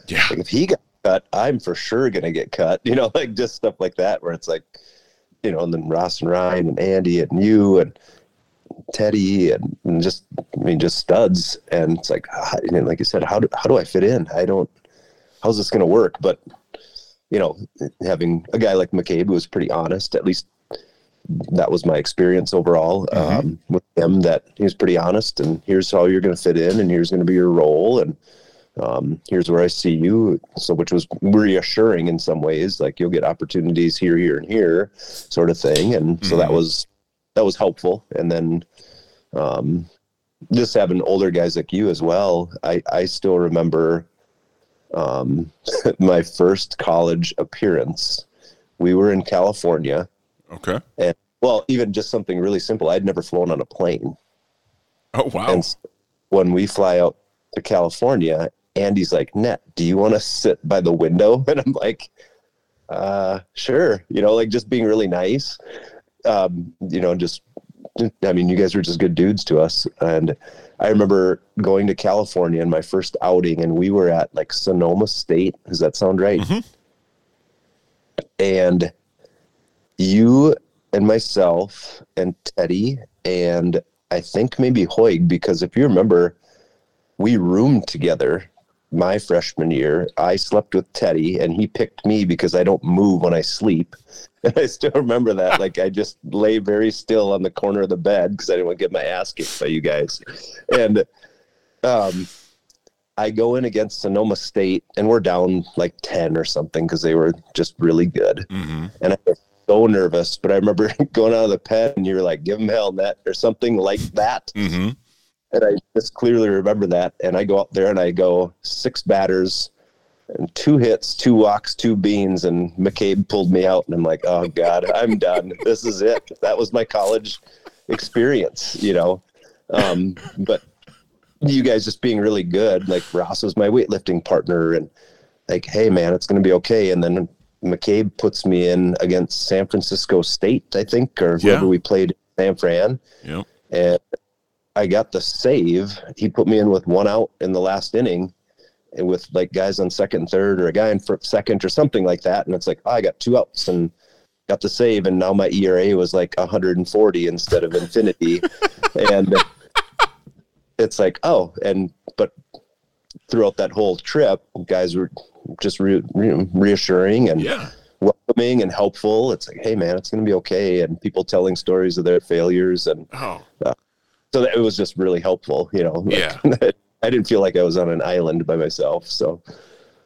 yeah. Like if he got cut, I'm for sure gonna get cut. You know, like just stuff like that, where it's like, you know, and then Ross and Ryan and Andy and you and Teddy and, and just, I mean, just studs. And it's like, ah, know, like you said, how do how do I fit in? I don't. How's this gonna work? But you know, having a guy like McCabe who was pretty honest, at least that was my experience overall Mhm. um, with him. That he was pretty honest, and here's how you're going to fit in, and here's going to be your role, and um, here's where I see you. So, which was reassuring in some ways, like you'll get opportunities here, here, and here, sort of thing. And so that Mhm. was that was helpful. And then um, just having older guys like you as well. I I still remember um, my first college appearance. We were in California. Okay. And well, even just something really simple. I'd never flown on a plane. Oh wow. And when we fly out to California, Andy's like, Net, do you want to sit by the window? And I'm like, uh, sure. You know, like just being really nice. Um, you know, just, I mean, you guys were just good dudes to us. And I remember going to California in my first outing, and we were at like Sonoma State. Does that sound right? Mhm. And you and myself and Teddy and I think maybe Hoig, because if you remember, we roomed together my freshman year. I slept with Teddy and he picked me because I don't move when I sleep. And I still remember that. Like I just lay very still on the corner of the bed because I didn't want to get my ass kicked by you guys. And um I go in against Sonoma State and we're down like 10 or something because they were just really good hmm and I was so nervous. But I remember going out of the pen, and you were like, "Give him hell, net," or something like that. hmm And I just clearly remember that. And I go out there and I go six batters, and two hits, two walks, two beans, and McCabe pulled me out, and I'm like, "Oh God, I'm done. This is it." That was my college experience, you know. Um, but you guys just being really good. Like Ross was my weightlifting partner, and like, hey man, it's gonna be okay. And then McCabe puts me in against San Francisco State, I think, or Yeah. whoever we played San Fran. Yep. And I got the save. He put me in with one out in the last inning. With like guys on second and third or a guy in second or something like that. And it's like, oh, I got two outs and got the save. And now my ERA was like 140 instead of infinity. and it's like, oh, and, but throughout that whole trip, guys were just re- re- reassuring and yeah. welcoming and helpful. It's like, hey, man, it's going to be okay. And people telling stories of their failures. And oh. uh, so that, it was just really helpful, you know. Like, yeah. I didn't feel like I was on an island by myself. So,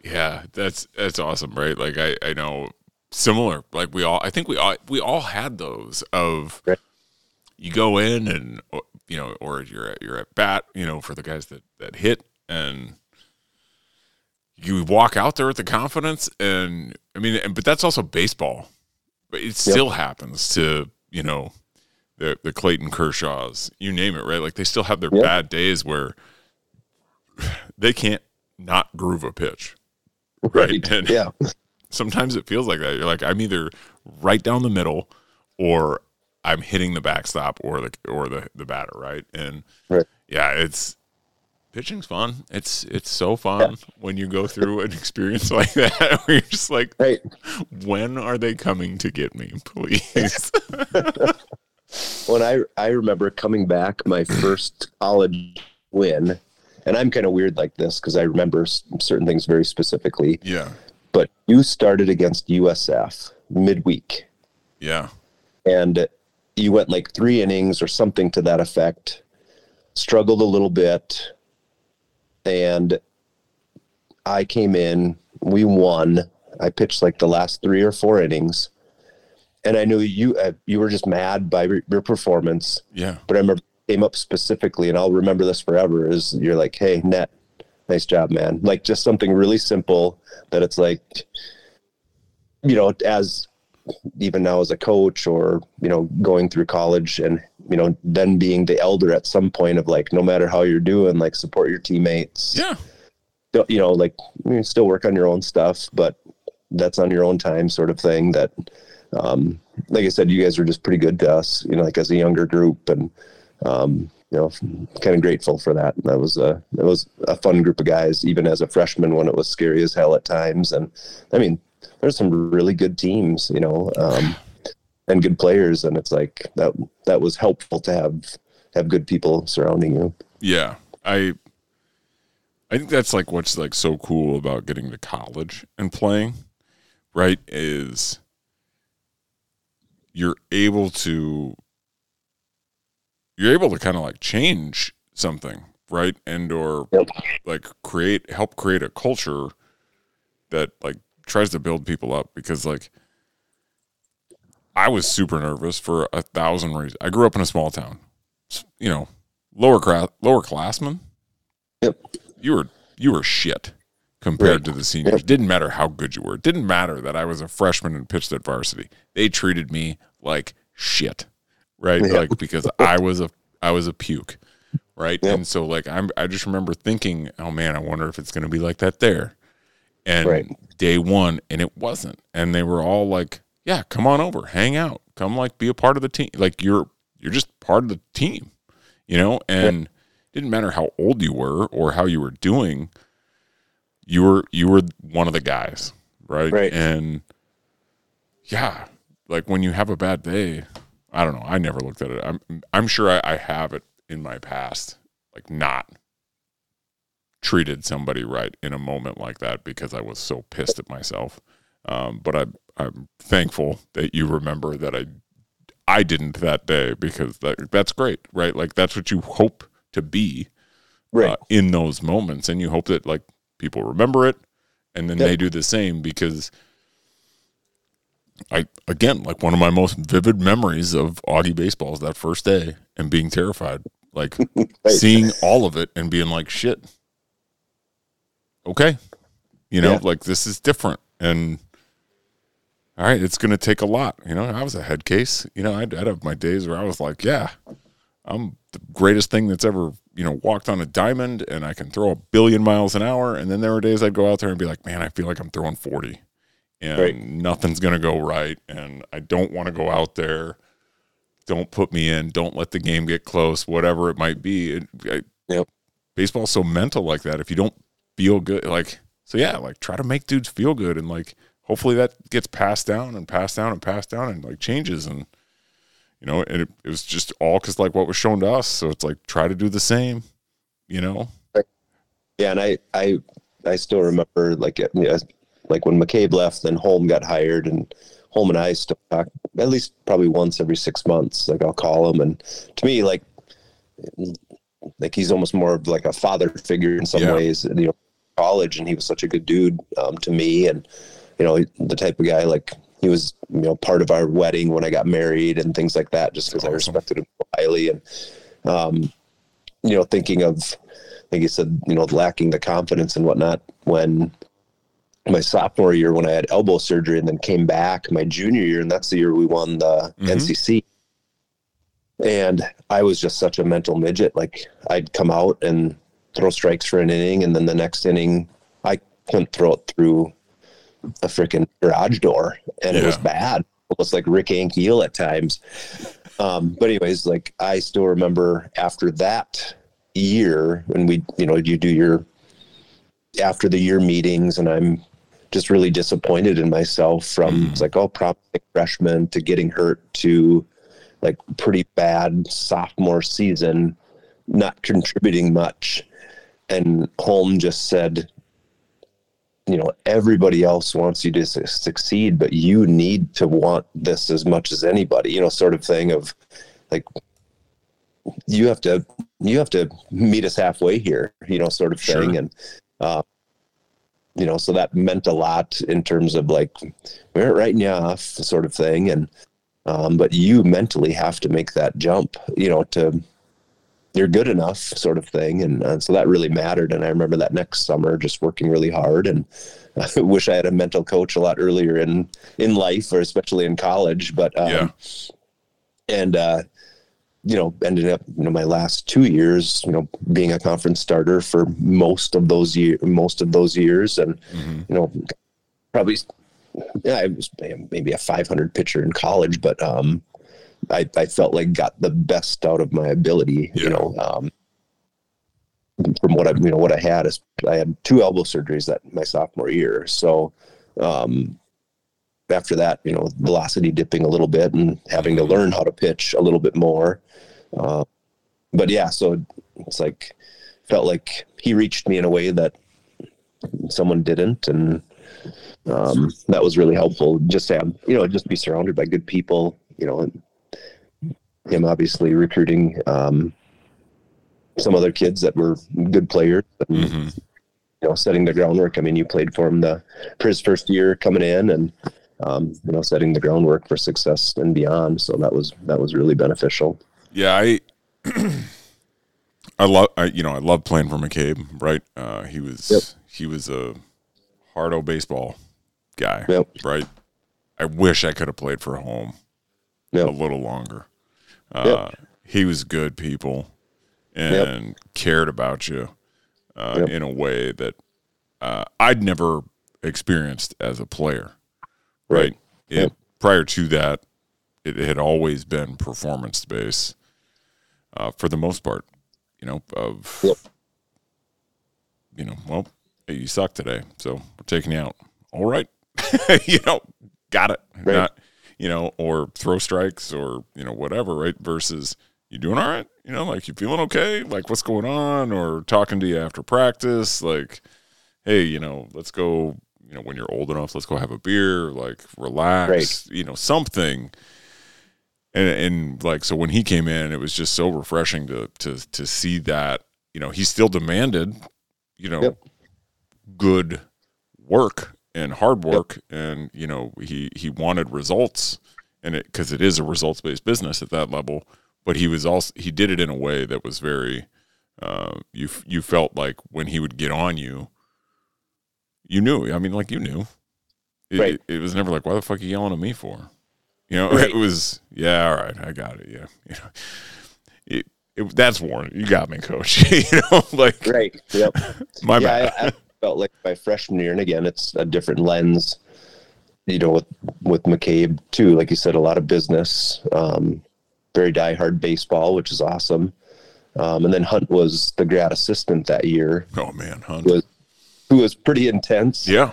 yeah, that's that's awesome, right? Like I I know similar. Like we all, I think we all we all had those of right. you go in and you know, or you're at you're at bat, you know, for the guys that that hit and you walk out there with the confidence and I mean, but that's also baseball. But it still yep. happens to you know the the Clayton Kershaws, you name it, right? Like they still have their yep. bad days where they can't not groove a pitch. Right. right. And yeah. Sometimes it feels like that. You're like, I'm either right down the middle or I'm hitting the backstop or the or the, the batter, right? And right. yeah, it's pitching's fun. It's it's so fun yeah. when you go through an experience like that where you're just like, right. when are they coming to get me, please? when I I remember coming back my first college win and I'm kind of weird like this because I remember certain things very specifically. Yeah. But you started against USF midweek. Yeah. And you went like three innings or something to that effect, struggled a little bit. And I came in, we won. I pitched like the last three or four innings. And I knew you uh, you were just mad by your performance. Yeah. But I remember came up specifically, and I'll remember this forever. Is you're like, hey, net, nice job, man. Like just something really simple that it's like, you know, as even now as a coach or you know going through college and you know then being the elder at some point of like no matter how you're doing like support your teammates yeah you know like you still work on your own stuff but that's on your own time sort of thing that um like i said you guys were just pretty good to us you know like as a younger group and um, you know, kind of grateful for that. That was a it was a fun group of guys, even as a freshman when it was scary as hell at times. And I mean, there's some really good teams, you know, um, and good players, and it's like that that was helpful to have have good people surrounding you. Yeah, I I think that's like what's like so cool about getting to college and playing, right? Is you're able to you're able to kind of like change something, right? And or yep. like create help create a culture that like tries to build people up because like I was super nervous for a thousand reasons. I grew up in a small town, you know, lower class, lower classmen. Yep. You were you were shit compared right. to the seniors. Yep. Didn't matter how good you were. Didn't matter that I was a freshman and pitched at varsity. They treated me like shit right? Yeah. Like because I was a I was a puke, right? Yep. And so like I'm I just remember thinking, oh man, I wonder if it's going to be like that there. And right. day one, and it wasn't. And they were all like, "Yeah, come on over, hang out, come like be a part of the team. Like you're you're just part of the team, you know." And yep. didn't matter how old you were or how you were doing. You were you were one of the guys, right? Right. And yeah, like when you have a bad day, I don't know. I never looked at it. I'm I'm sure I, I have it in my past, like not treated somebody right in a moment like that because I was so pissed at myself. Um, but I, I'm thankful that you remember that I I didn't that day because that that's great, right? Like that's what you hope to be right. uh, in those moments, and you hope that like people remember it, and then yep. they do the same because I again like one of my most vivid memories of Augie baseball is that first day and being terrified, like seeing all of it and being like, "Shit, okay," you know, yeah. like this is different, and all right, it's going to take a lot. You know, I was a head case. You know, I'd, I'd have my days where I was like, "Yeah, I'm the greatest thing that's ever you know walked on a diamond, and I can throw a billion miles an hour," and then there were days I'd go out there and be like, "Man, I feel like I'm throwing 40." And right. nothing's going to go right. And I don't want to go out there. Don't put me in. Don't let the game get close, whatever it might be. It, I, yep. Baseball's so mental like that. If you don't feel good. Like, so yeah, like try to make dudes feel good and like hopefully that gets passed down and passed down and passed down and like changes and you know, and it, it was just all because like what was shown to us. So it's like try to do the same, you know. Yeah, and I I I still remember like you know, like when McCabe left, then Holm got hired, and Holm and I still talk at least probably once every six months. Like I'll call him, and to me, like like he's almost more of like a father figure in some Yeah. ways. You know, college, and he was such a good dude um, to me, and you know the type of guy like he was you know part of our wedding when I got married and things like that, just because I respected him highly, and um, you know thinking of like you said, you know, lacking the confidence and whatnot when my sophomore year when I had elbow surgery and then came back my junior year, and that's the year we won the Mhm. NCC. And I was just such a mental midget. Like I'd come out and throw strikes for an inning, and then the next inning I couldn't throw it through a freaking garage door, and it was Yeah. bad. Almost like Rick Ankiel at times. Um, but anyways, like I still remember after that year when we, you know, you do your after the year meetings, and I'm just really disappointed in myself from it's like oh promising freshman to getting hurt to like pretty bad sophomore season, not contributing much. And Holm just said, you know, everybody else wants you to su- succeed, but you need to want this as much as anybody, you know, sort of thing of like, you have to, you have to meet us halfway here, you know, sort of thing. Sure. And, uh, you know, so that meant a lot in terms of like, we aren't writing you off sort of thing. And, um, but you mentally have to make that jump, you know, to, you're good enough sort of thing. And uh, so that really mattered. And I remember that next summer just working really hard and I wish I had a mental coach a lot earlier in, in life or especially in college, but, um, Yeah. and, uh, you know, ended up, you know, my last two years, you know, being a conference starter for most of those year, most of those years. And, hmm you know, probably, yeah, I was maybe a 500 pitcher in college, but, um, I, I felt like got the best out of my ability, Yeah. you know, um, from what I, you know, what I had is I had two elbow surgeries that my sophomore year. So, um, after that, you know, velocity dipping a little bit and having to learn how to pitch a little bit more. Uh, but yeah, so it's like, felt like he reached me in a way that someone didn't. And, um, that was really helpful just to have, you know, just be surrounded by good people, you know, and him obviously recruiting, um, some other kids that were good players and, hmm you know, setting the groundwork. I mean, you played for him the, for his first year coming in and, um, you know, setting the groundwork for success and beyond. So that was, that was really beneficial. Yeah, I I love I you know, I love playing for McCabe, right? Uh he was Yep. he was a hard hardo baseball guy, Yep. right? I wish I could have played for Holm Yep. a little longer. Uh he was good people and cared about you uh, in a way that uh, I'd never experienced as a player. Right. Right. It. Prior to that, it had always been performance based uh, for the most part. You know, of Yep. you know, well, hey, you suck today, so we're taking you out. All right, you know, got it. Right. Not, you know, or throw strikes or you know whatever. Right. Versus you doing all right. You know, like you feeling okay. Like what's going on, or talking to you after practice. Like, hey, you know, let's go. You know, when you're old enough, let's go have a beer. Like, relax. Right. You know, something and and like so when he came in it was just so refreshing to to to see that you know he still demanded you know Yep. good work and hard work. And you know he he wanted results and it because it is a results based business at that level. But he was also he did it in a way that was very uh you you felt like when he would get on you you knew. I mean like you knew. It, Right. it, it was never like why the fuck are you yelling at me for you know, Right. it was yeah, all right, I got it. Yeah, you know, it, it that's Warren. You got me, coach. you know, like Right. Yep. my yeah, bad. I, I felt like my freshman year, and again, it's a different lens. You know, with with McCabe too, like you said, a lot of business, um, very diehard baseball, which is awesome. Um, and then Hunt was the grad assistant that year. oh man, Hunt. Was who was pretty intense Yeah.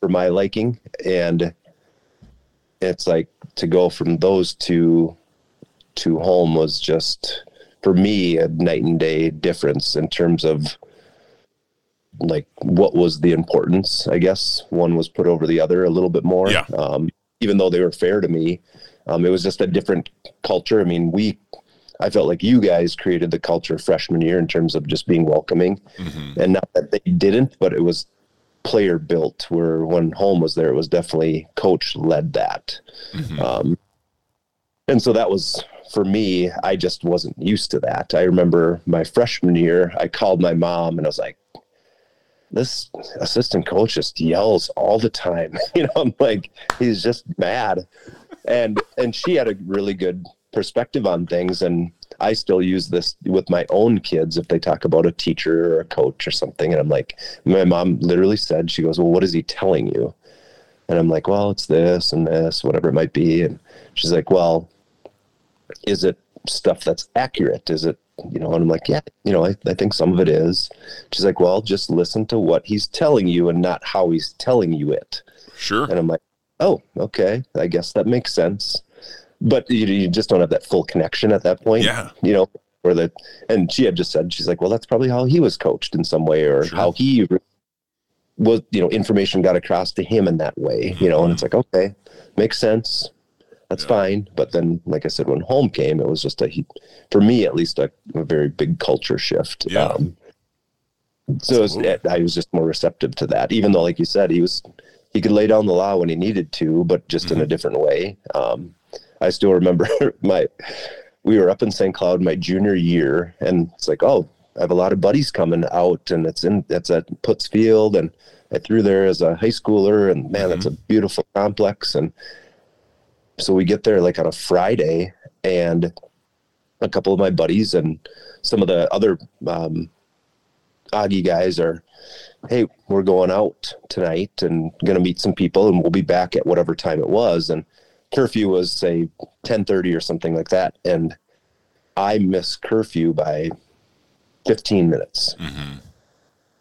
for my liking. And it's like to go from those two to Holm was just for me a night and day difference in terms of like what was the importance i guess one was put over the other a little bit more Yeah. um, even though they were fair to me um, it was just a different culture i mean we i felt like you guys created the culture freshman year in terms of just being welcoming Mhm. and not that they didn't but it was player built where when Holm was there it was definitely coach led that. Mhm. um, and so that was for me i just wasn't used to that. I remember my freshman year i called my mom and i was like this assistant coach just yells all the time. You know i'm like he's just mad. And and she had a really good perspective on things and i still use this with my own kids if they talk about a teacher or a coach or something and i'm like my mom literally said she goes well what is he telling you? And i'm like well it's this and this whatever it might be. And she's like well is it stuff that's accurate? Is it you know? And i'm like yeah you know I, I think some of it is. She's like well just listen to what he's telling you and not how he's telling you it. Sure. and I'm like, oh, okay, I guess that makes sense. But you, you just don't have that full connection at that point, Yeah. you know, or that. And she had just said, she's like, well, that's probably how he was coached in some way, or Sure. how he was, you know, information got across to him in that way, you know. And it's like, okay, makes sense. That's Yeah. fine. But then, like I said, when Holm came, it was just a, for me at least, a, a very big culture shift. Yeah. Um, so was, I was just more receptive to that, even though, like you said, he was he could lay down the law when he needed to, but just in a different way. Um, I still remember my we were up in St. Cloud my junior year, and it's like, oh, I have a lot of buddies coming out, and it's in it's at Putz Field, and I threw there as a high schooler, and man, that's a beautiful complex, and so we get there like on a Friday, and a couple of my buddies and some of the other um, Augie guys are, hey, we're going out tonight and going to meet some people, and we'll be back at whatever time it was. And curfew was say ten thirty or something like that, and I missed curfew by fifteen minutes, Mhm.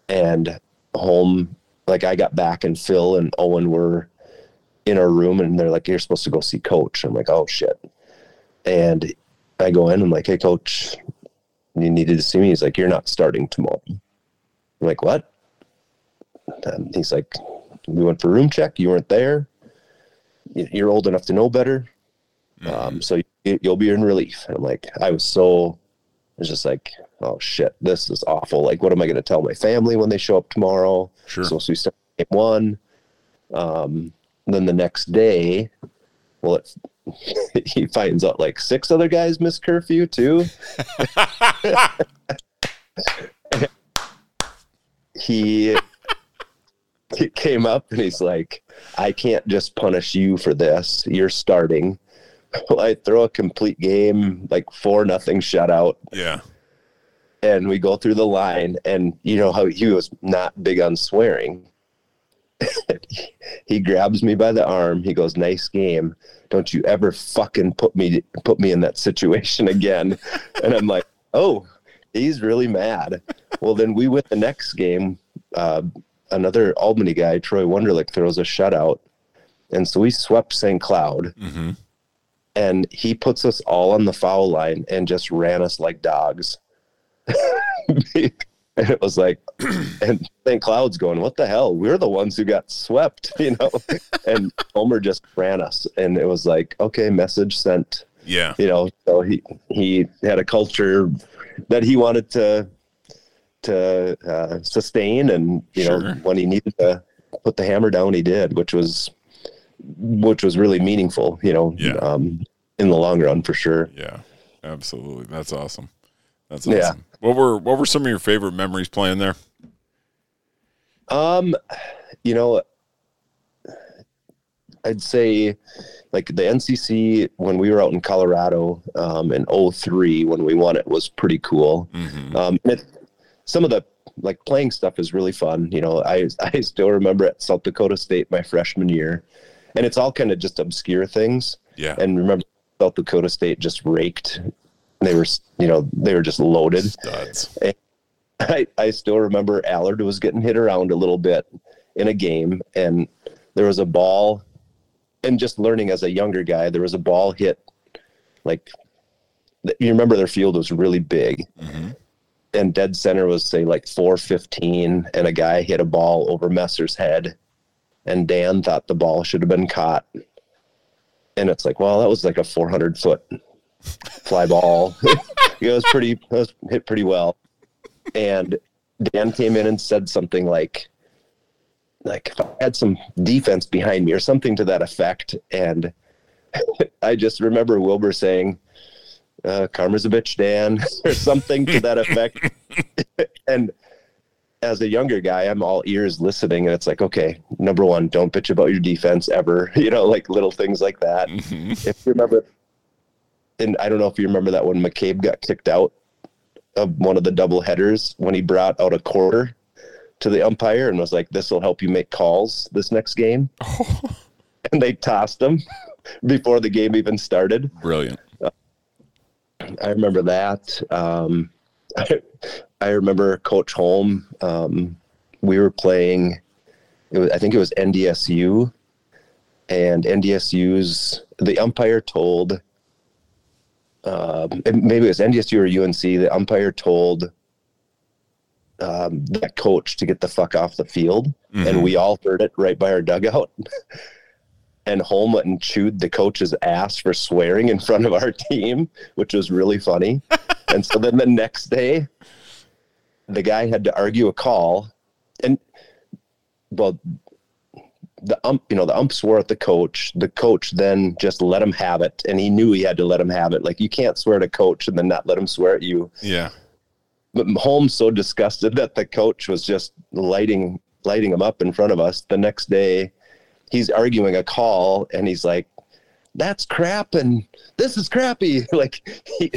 and Holm like I got back and Phil and Owen were in our room and they're like, You're supposed to go see coach. I'm like, Oh shit. And I go in, I'm like, Hey coach, you needed to see me. He's like, You're not starting tomorrow. I'm like, What? And he's like, We went for room check, you weren't there. You- You're old enough to know better. Um, so you, you'll be in relief. And I'm like, I was so I was just like, oh shit, this is awful. Like, what am I going to tell my family when they show up tomorrow? Sure. So, so we start game one. Um, then the next day, well, it, he finds out like six other guys missed curfew too. he came up and he's like, I can't just punish you for this. You're starting. Well, I throw a complete game, like four nothing shutout Yeah. and we go through the line and you know how he was not big on swearing he grabs me by the arm he goes nice game don't you ever fucking put me put me in that situation again and i'm like oh he's really mad well then we win the next game uh, another albany guy troy wonderlick throws a shutout and so we swept st cloud hmm and he puts us all on the foul line and just ran us like dogs. and it was like, and St. Cloud's going, what the hell? We're the ones who got swept, you know? and Homer just ran us. And it was like, okay, message sent, Yeah. you know? So he, he had a culture that he wanted to, to uh, sustain. And, you Sure. know, when he needed to put the hammer down, he did, which was, which was really meaningful, you know, Yeah. um, in the long run for sure. Yeah. Absolutely. That's awesome. That's Yeah. awesome. What were what were some of your favorite memories playing there? Um, you know, I'd say like the NCC when we were out in Colorado um, in 03 when we won it was pretty cool. hmm Um, and it, some of the like playing stuff is really fun. You know, I I still remember at South Dakota State my freshman year, and it's all kind of just obscure things. Yeah. And remember, South Dakota State just raked. They were, you know, they were just loaded. Studs. I, I still remember Allard was getting hit around a little bit in a game, and there was a ball, and just learning as a younger guy, there was a ball hit, like you remember their field was really big, Mm-hmm. And dead center was say like 415, and a guy hit a ball over Messer's head, and Dan thought the ball should have been caught, and it's like, well, that was like a 400 foot fly ball. it was pretty, it was hit pretty well and Dan came in and said something like, like if I had some defense behind me or something to that effect. And I just remember Wilbur saying, uh, "Karma's a bitch, Dan," or something to that effect. and as a younger guy, I'm all ears listening, and it's like, okay, number one, don't bitch about your defense ever. You know, like little things like that. Mm-hmm. If you remember, and I don't know if you remember that when McCabe got kicked out of one of the double headers when he brought out a quarter to the umpire and was like, "This will help you make calls this next game," and they tossed him before the game even started. Brilliant. I remember that. Um, I, I remember Coach Holm. Um, we were playing. It was, I think it was NDSU, and NDSU's the umpire told. Um, maybe it was NDSU or UNC. The umpire told um, that coach to get the fuck off the field, Mhm. and we all heard it right by our dugout. and Holm and chewed the coach's ass for swearing in front of our team, which was really funny. and so then the next day, the guy had to argue a call, and well, the ump, you know, the ump swore at the coach. The coach then just let him have it, and he knew he had to let him have it. Like you can't swear at a coach and then not let him swear at you. Yeah. But Holm's so disgusted that the coach was just lighting lighting him up in front of us. The next day, he's arguing a call, and he's like, "That's crap," and this is crappy. Like he,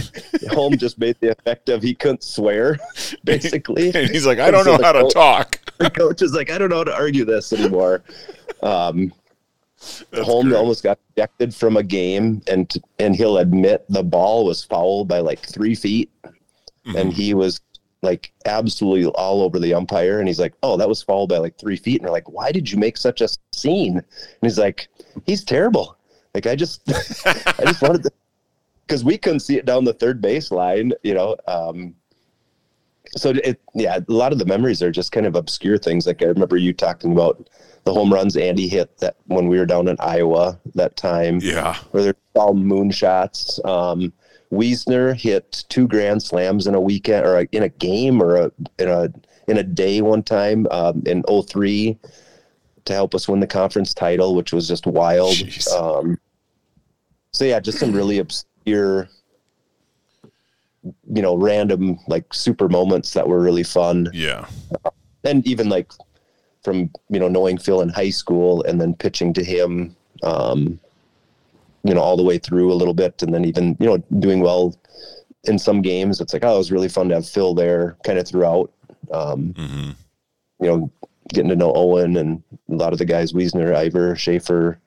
Holm's just made the effect of he couldn't swear, basically. And he's like, I don't know how to talk. the coach is like, "I don't know how to argue this anymore." Um, That's great. almost got ejected from a game, and and he'll admit the ball was fouled by like three feet, Mm-hmm. and he was like absolutely all over the umpire, and he's like, "Oh, that was fouled by like three feet," and they're like, "Why did you make such a scene?" And he's like, "He's terrible. Like I just, I just wanted to." Because we couldn't see it down the third base line, you know. Um, so it, yeah, a lot of the memories are just kind of obscure things. Like I remember you talking about the home runs Andy hit that when we were down in Iowa that time, Yeah. where they're all moonshots. Um, Wiesner hit two grand slams in a weekend or a, in a game or a, in a in a day one time um, in 03 to help us win the conference title, which was just wild. Um, so yeah, just some really obscure, you know, random like super moments that were really fun Yeah. and even like from you know knowing Phil in high school and then pitching to him, um, you know, all the way through a little bit, and then even you know doing well in some games. It's like oh, it was really fun to have Phil there, kind of throughout. Um, hmm you know, getting to know Owen and a lot of the guys, Wiesner, Ivor, Schaefer,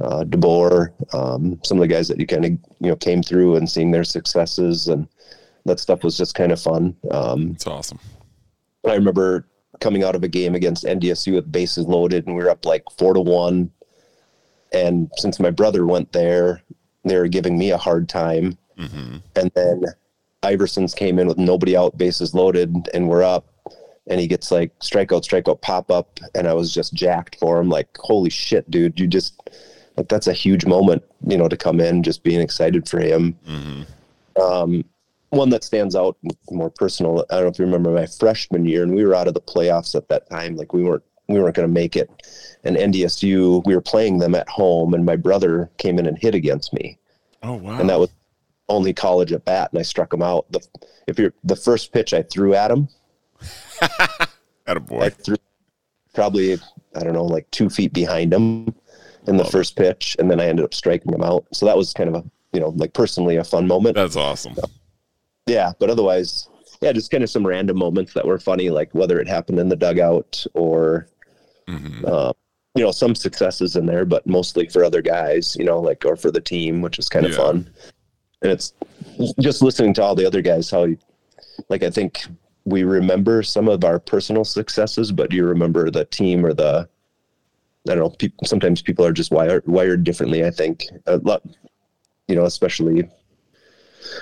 uh, DeBoer, um, some of the guys that you kind of you know came through and seeing their successes and that stuff was just kind of fun. Um, It's awesome. I remember coming out of a game against NDSU with bases loaded, and we were up like four to one. And since my brother went there, they were giving me a hard time. hmm And then Iversons came in with nobody out, bases loaded, and we're up. And he gets like strikeout, strikeout, pop up, and I was just jacked for him. Like, holy shit, dude! You just like that's a huge moment, you know, to come in, just being excited for him. hmm Um, one that stands out more personal. I don't know if you remember my freshman year, and we were out of the playoffs at that time. Like we weren't we weren't going to make it. And NDSU, we were playing them at home, and my brother came in and hit against me, Oh wow. and that was only college at bat, and I struck him out. The if you're the first pitch I threw at him, at a boy, I threw probably I don't know like two feet behind him in the Love it. first pitch, and then I ended up striking him out. So that was kind of a you know like personally a fun moment. That's awesome. yeah but otherwise yeah just kind of some random moments that were funny like whether it happened in the dugout or hmm uh, you know some successes in there but mostly for other guys you know like or for the team which is kind of Yeah. fun and it's just listening to all the other guys how you, like i think we remember some of our personal successes, but do you remember the team or the I don't know. People, sometimes people are just wired wired differently. I think a lot, you know, especially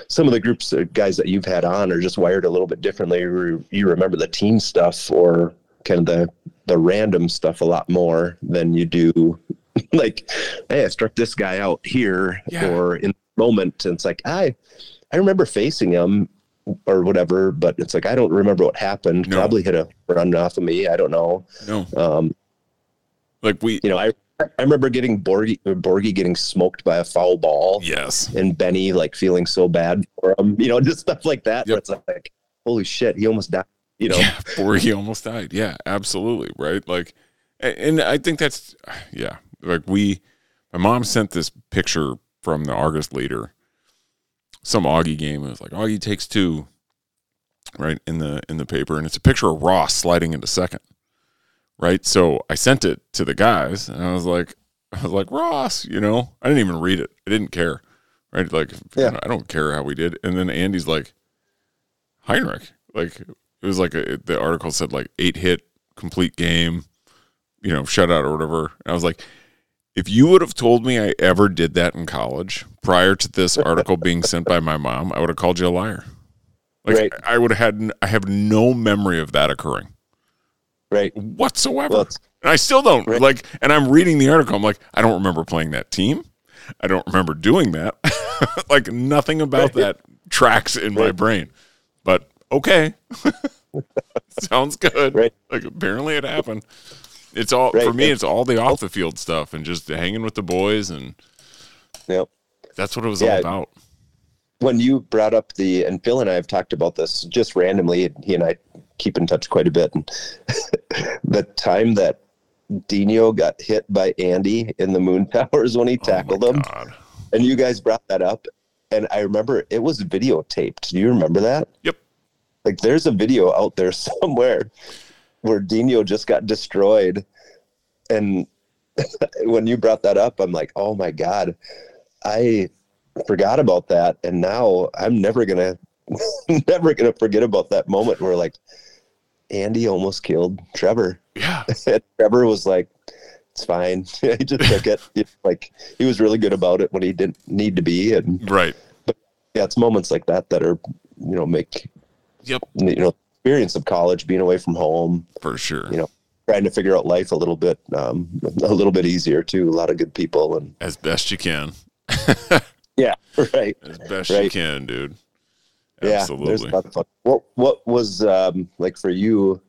some of the groups of guys that you've had on are just wired a little bit differently. You remember the team stuff or kind of the the random stuff a lot more than you do like, hey, I struck this guy out here yeah. or in the moment. And it's like I I remember facing him or whatever, but it's like I don't remember what happened. No. Probably hit a run off of me. I don't know. No. Um, like we, you know, I I remember getting Borgie Borgie getting smoked by a foul ball. Yes. And Benny like feeling so bad for him. You know, just stuff like that. Yep. It's like, holy shit, he almost died. You know, yeah, he almost died. Yeah, absolutely. Right. Like, and I think that's yeah. Like we, my mom sent this picture from the Argus leader, some Augie game. It was like Augie takes two, right in the in the paper, and it's a picture of Ross sliding into second right? So I sent it to the guys, and I was like, I was like Ross, you know, I didn't even read it. I didn't care, right? Like, yeah. You know, I don't care how we did. And then Andy's like, Heinrich, like it was like a, the article said like eight hit complete game, you know, shutout or whatever. And I was like, if you would have told me I ever did that in college prior to this article being sent by my mom, I would have called you a liar. Like right. I would have had, I have no memory of that occurring right whatsoever well, and i still don't right. like and i'm reading the article i'm like i don't remember playing that team i don't remember doing that like nothing about right. that tracks in my brain but okay sounds good right like apparently it happened it's all for me it's all the off the field stuff and just hanging with the boys and yep that's what it was yeah. all about when you brought up the and Phil and I have talked about this just randomly. He and I keep in touch quite a bit. And the time that Dino got hit by Andy in the Moon Towers when he oh tackled oh him, God. and you guys brought that up, and I remember it was videotaped. Do you remember that? Yep. Like there's a video out there somewhere where Dino just got destroyed, and when you brought that up, I'm like, oh my God, I forgot about that, and now I'm never gonna never gonna forget about that moment where like Andy almost killed Trevor. Yeah, Trevor was like, "It's fine." he just took it. Like he was really good about it when he didn't need to be, and right. But yeah, it's moments like that that are you know make yep you know experience of college, being away from home for sure. You know, trying to figure out life a little bit um, a little bit easier too. A lot of good people and as best you can. Yeah, right. As best right. you can, dude. Absolutely. Yeah, what what was um, like for you,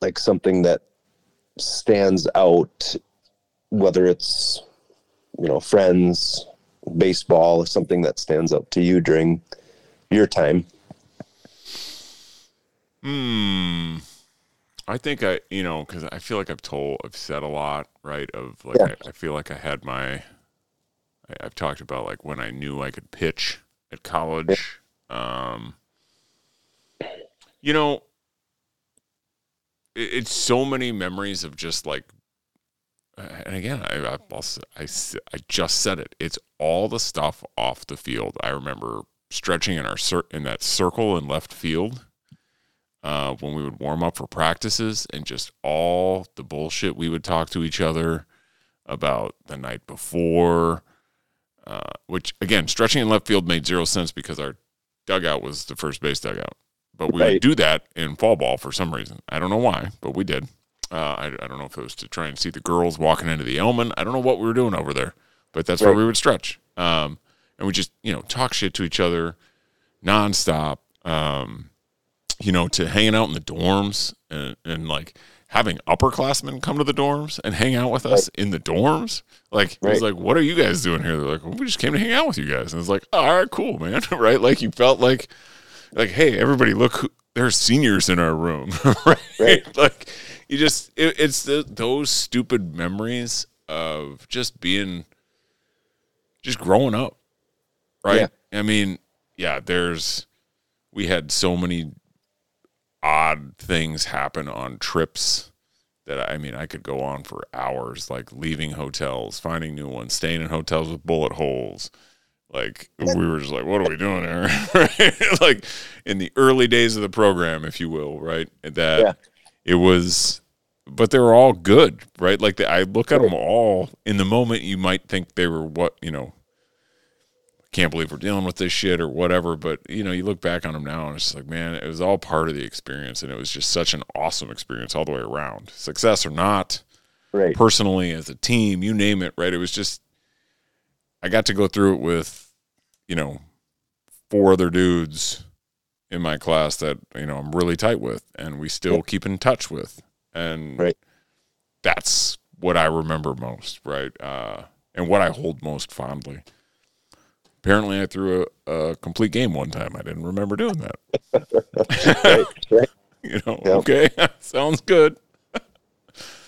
like something that stands out, whether it's you know friends, baseball, or something that stands out to you during your time. Hmm. I think I, you know, because I feel like I've told, I've said a lot, right? Of like, yeah. I, I feel like I had my I, have talked about like when I knew I could pitch at college. Um, you know, it, it's so many memories of just like, and again, I, I, also, I, I just said it. It's all the stuff off the field. I remember stretching in our cir- in that circle in left field uh, when we would warm up for practices, and just all the bullshit we would talk to each other about the night before uh, which again, stretching in left field made zero sense because our dugout was the first base dugout. But we right. would do that in fall ball for some reason. I don't know why, but we did. Uh, I, I, don't know if it was to try and see the girls walking into the Elmen. I don't know what we were doing over there, but that's right. where we would stretch. Um, and we just, you know, talk shit to each other nonstop. Um, you know, to hanging out in the dorms and, and like having upperclassmen come to the dorms and hang out with us right. in the dorms. Like right. it was like, what are you guys doing here? They're like, well, we just came to hang out with you guys. And it's like, oh, all right, cool, man. right? Like you felt like, like, hey, everybody, look, who, there's seniors in our room, right? right? Like you just, it, it's the, those stupid memories of just being, just growing up, right? Yeah. I mean, yeah, there's, we had so many odd things happen on trips that I mean I could go on for hours, like leaving hotels, finding new ones, staying in hotels with bullet holes, Like we were just like, what are we doing here? right? Like in the early days of the program, if you will, right? That Yeah. it was, but they were all good, right? Like the, I look at them all in the moment. You might think they were what you know. Can't believe we're dealing with this shit or whatever, but you know, you look back on them now and it's like, man, it was all part of the experience, and it was just such an awesome experience all the way around, success or not Right. personally as a team, you name it, right? It was just I got to go through it with, you know, four other dudes in my class that, you know, I'm really tight with and we still keep in touch with. And Right. that's what I remember most, right? Uh and what I hold most fondly. Apparently I threw a, a complete game one time. I didn't remember doing that. right. Right. You know, Yep. okay, sounds good.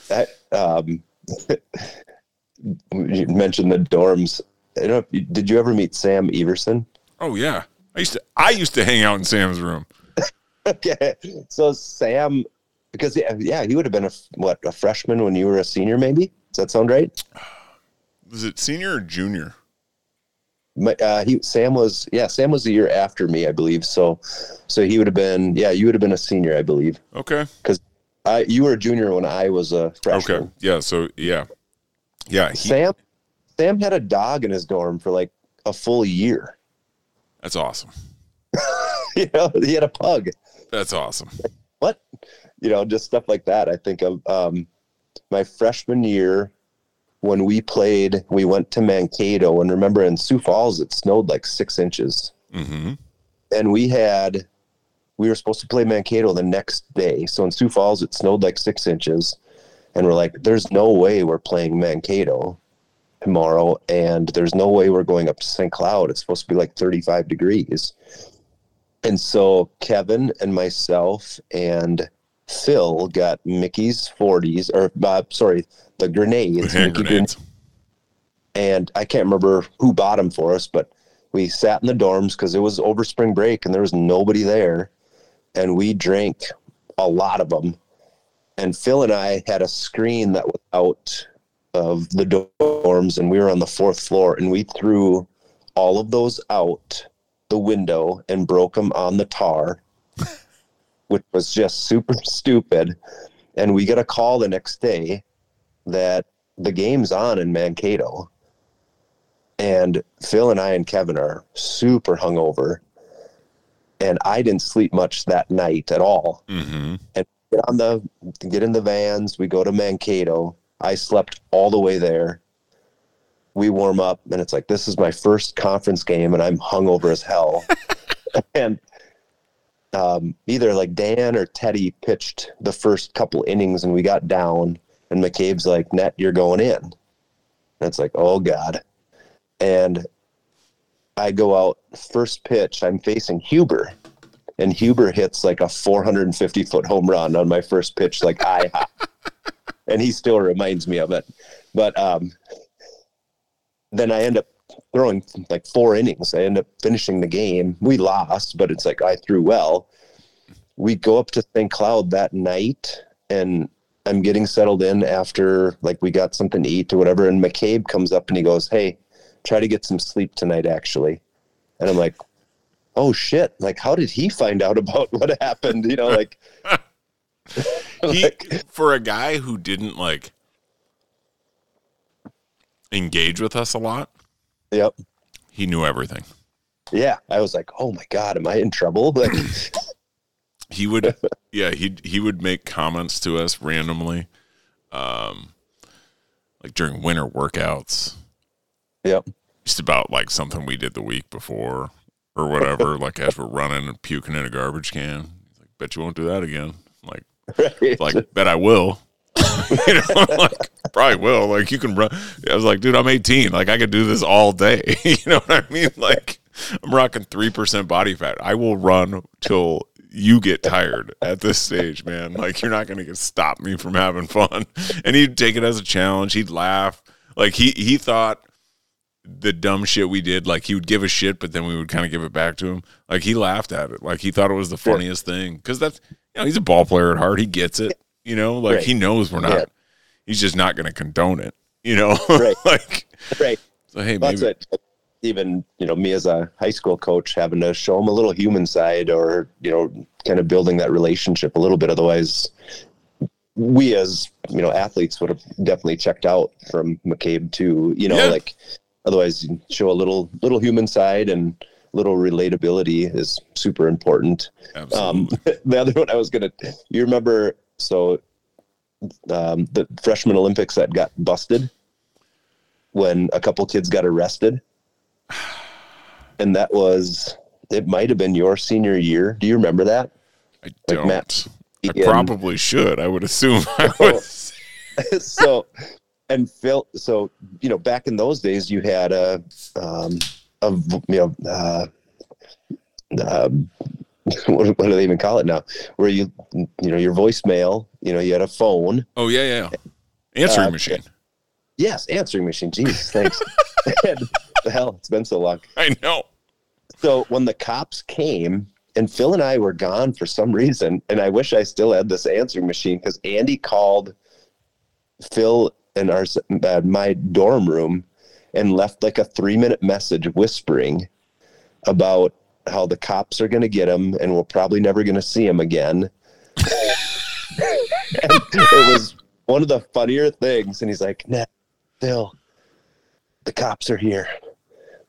That, um, you mentioned the dorms. Don't know did you ever meet Sam Everson? Oh yeah. I used to I used to hang out in Sam's room. okay. So Sam, because yeah, yeah, he would have been a what a freshman when you were a senior, maybe. Does that sound right? Was it senior or junior? My, uh, he Sam was yeah Sam was a year after me, I believe. So, so he would have been yeah you would have been a senior, I believe. Okay. Because I you were a junior when I was a freshman. Okay. Yeah. So yeah, yeah. He, Sam, Sam had a dog in his dorm for like a full year. that's awesome. you know, he had a pug. That's awesome. What? You know, just stuff like that. I think of um, my freshman year when we played. We went to Mankato, and remember in Sioux Falls it snowed like six inches, Mm-hmm. and we had we were supposed to play Mankato the next day. So in Sioux Falls it snowed like six inches, and we're like, "There's no way we're playing Mankato." tomorrow and there's no way we're going up to St. Cloud. It's supposed to be like 35 degrees. And so Kevin and myself and Phil got Mickey's 40s or uh, sorry, the grenades, Hand grenades. and I can't remember who bought them for us, but we sat in the dorms because it was over spring break and there was nobody there, and we drank a lot of them. And Phil and I had a screen that was out of the dorms, and we were on the fourth floor, and we threw all of those out the window and broke them on the tar, which was just super stupid. And we get a call the next day that the game's on in Mankato. And Phil and I and Kevin are super hungover. And I didn't sleep much that night at all. Mm-hmm. And get on the get in the vans, we go to Mankato. I slept all the way there. We warm up and it's like this is my first conference game and I'm hungover as hell. and um, either like Dan or Teddy pitched the first couple innings and we got down and McCabe's like, Net, you're going in. It's like, oh God. And I go out first pitch, I'm facing Huber. And Huber hits like a 450 foot home run on my first pitch, like I and he still reminds me of it. But um, then I end up throwing like four innings. I end up finishing the game. We lost, but it's like I threw well. We go up to St. Cloud that night, and I'm getting settled in after like we got something to eat or whatever. And McCabe comes up and he goes, "Hey, try to get some sleep tonight, actually." And I'm like, "Oh shit! Like, how did he find out about what happened? You know, like." He like- for a guy who didn't like engage with us a lot, Yep. he knew everything. Yeah, I was like, "Oh my god, am I in trouble?" Like, He would, yeah, he he would make comments to us randomly, um, like during winter workouts, yep. just about like something we did the week before or whatever. like as we're running and puking in a garbage can. He's like, "Bet you won't do that again." I'm like. Right. like bet I will. you know, like probably will. Like you can run. I was like, dude, I'm 18. Like I could do this all day. you know what I mean? Like I'm rocking three percent body fat. I will run till you get tired at this stage, man. Like you're not gonna get stop me from having fun. And he'd take it as a challenge. He'd laugh. Like he he thought the dumb shit we did, like he would give a shit, but then we would kind of give it back to him. Like he laughed at it. Like he thought it was the funniest thing. Cause that's you know, he's a ball player at heart. He gets it. You know, like Right. he knows we're not Yeah. He's just not gonna condone it. You know? Right. like right. so hey, That's maybe it. even you know me as a high school coach having to show him a little human side or you know kind of building that relationship a little bit otherwise we as you know athletes would have definitely checked out from mccabe too you know Yeah. like otherwise you show a little little human side and little relatability is super important um, the other one I was gonna, you remember? So, um, the freshman Olympics that got busted when a couple kids got arrested, and that was it. Might have been your senior year. Do you remember that? I don't. Matt I Ian. probably should. I would assume. I would. so, and Phil. So you know, back in those days, you had a, um, a you know, uh, um, what, what do they even call it now? Where you, you know, your voicemail. You know, you had a phone. Oh yeah, yeah. Answering Uh, machine. Yes, answering machine. Jeez, thanks. the hell, it's been so long. I know. So when the cops came, and Phil and I were gone for some reason, and I wish I still had this answering machine because Andy called Phil in our uh, my dorm room and left like a three minute message whispering about how the cops are going to get him and we're probably never going to see him again. it was one of the funnier things. And he's like, nah, Phil, the cops are here.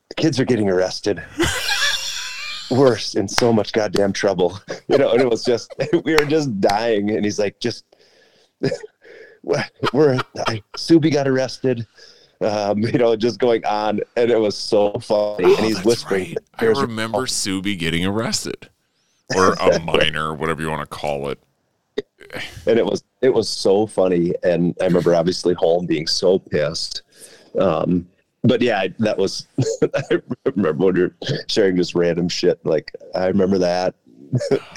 The kids are getting arrested. We're in so much goddamn trouble. You know, and it was just, we were just dying. And he's like, just, we're, I, Subi got arrested. Um, you know, just going on. And it was so funny. and he's Oh, whispering, right. I "There's your remember Subi getting arrested, or a minor, whatever you want to call it. and it was it was so funny and i remember obviously holm being so pissed um but yeah I, that was i remember when you're sharing just random shit like i remember that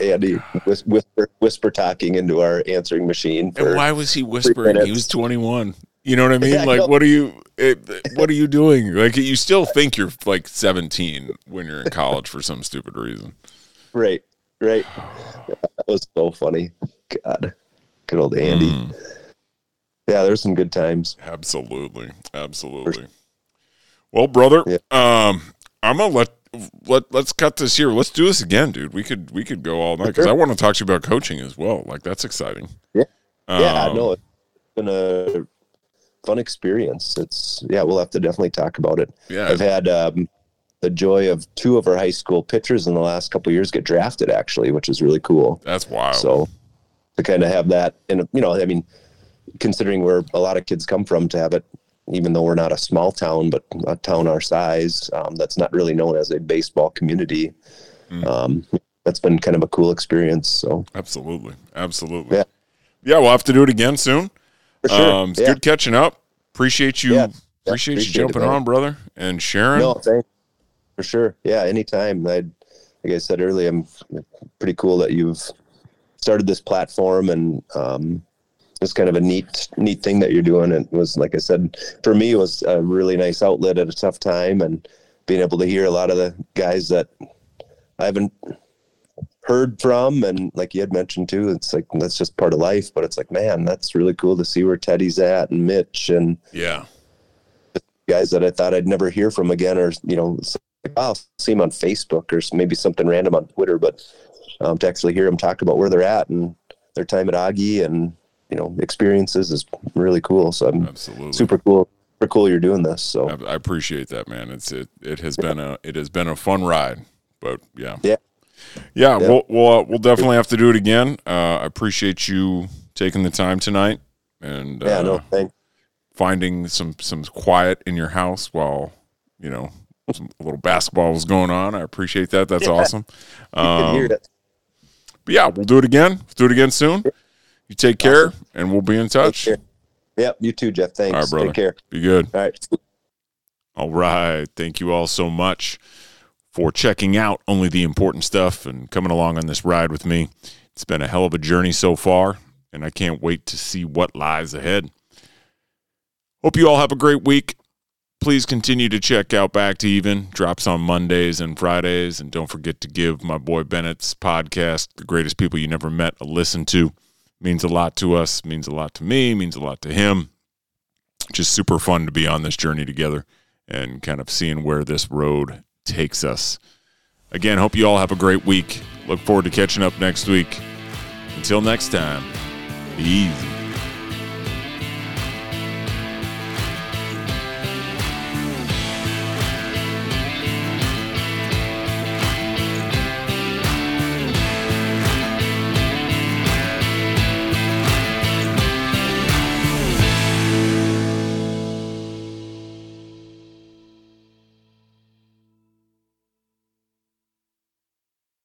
andy whisper whisper talking into our answering machine for And why was he whispering? He was 21. You know what I mean? Yeah, like, know. what are you? It, what are you doing? Like, you still think you're like 17 when you're in college for some stupid reason. right right that was so funny god good old andy Mm, yeah there's some good times absolutely, absolutely. Well, brother, Yeah. um, I'm gonna let let let's cut this here. Let's do this again, dude. We could we could go all night because I want to talk to you about coaching as well. Like, that's exciting. Yeah. yeah Um, no it's been a fun experience it's yeah we'll have to definitely talk about it Yeah, I've had um, the joy of two of our high school pitchers in the last couple of years get drafted, actually, which is really cool. that's wild. So to kind of have that, and you know, I mean, considering where a lot of kids come from, to have it, even though we're not a small town, but a town our size, um, that's not really known as a baseball community. Mm. Um, that's been kind of a cool experience. So Absolutely. Absolutely. Yeah. Yeah. we'll have to do it again soon. Sure, Um, yeah. good catching up. Appreciate you. Yeah. Appreciate, appreciate you jumping man. on, brother, and sharing. No, thanks. For sure. Yeah, anytime. I, like I said earlier, I'm pretty cool that you've started this platform and um, it's kind of a neat, neat thing that you're doing. It was, like I said, for me, it was a really nice outlet at a tough time and being able to hear a lot of the guys that I haven't heard from. And like you had mentioned too, it's like, that's just part of life, but it's like, man, that's really cool to see where Teddy's at and Mitch and, Yeah. guys that I thought I'd never hear from again, or you know, like, oh, I'll see them on Facebook or maybe something random on Twitter, but um, to actually hear them talk about where they're at and their time at Augie and you know experiences is really cool. So I'm Absolutely. super cool, super cool you're doing this. So I, I appreciate that, man. It's it. It has been a it has been a fun ride, but yeah, Yeah. Yeah. Yeah. We'll we'll uh, we'll definitely have to do it again. Uh, I appreciate you taking the time tonight and yeah, uh, no, thanks. finding some some quiet in your house while you know some, a little basketball was going on. I appreciate that. That's Yeah. awesome. You can hear Um, but yeah, we'll do it again. Do it again soon. You take care, and we'll be in touch. Yep, you too, Jeff. Thanks. All right, brother. Take care. Be good. All right. All right. Thank you all so much for checking out only the important stuff and coming along on this ride with me. It's been a hell of a journey so far, and I can't wait to see what lies ahead. Hope you all have a great week. Please continue to check out Back to Even. Drops on Mondays and Fridays. And don't forget to give my boy Bennett's podcast, The Greatest People You Never Met, a listen to. Means a lot to us, means a lot to me, means a lot to him. Just super fun to be on this journey together and kind of seeing where this road takes us. Again, hope you all have a great week. Look forward to catching up next week. Until next time, easy.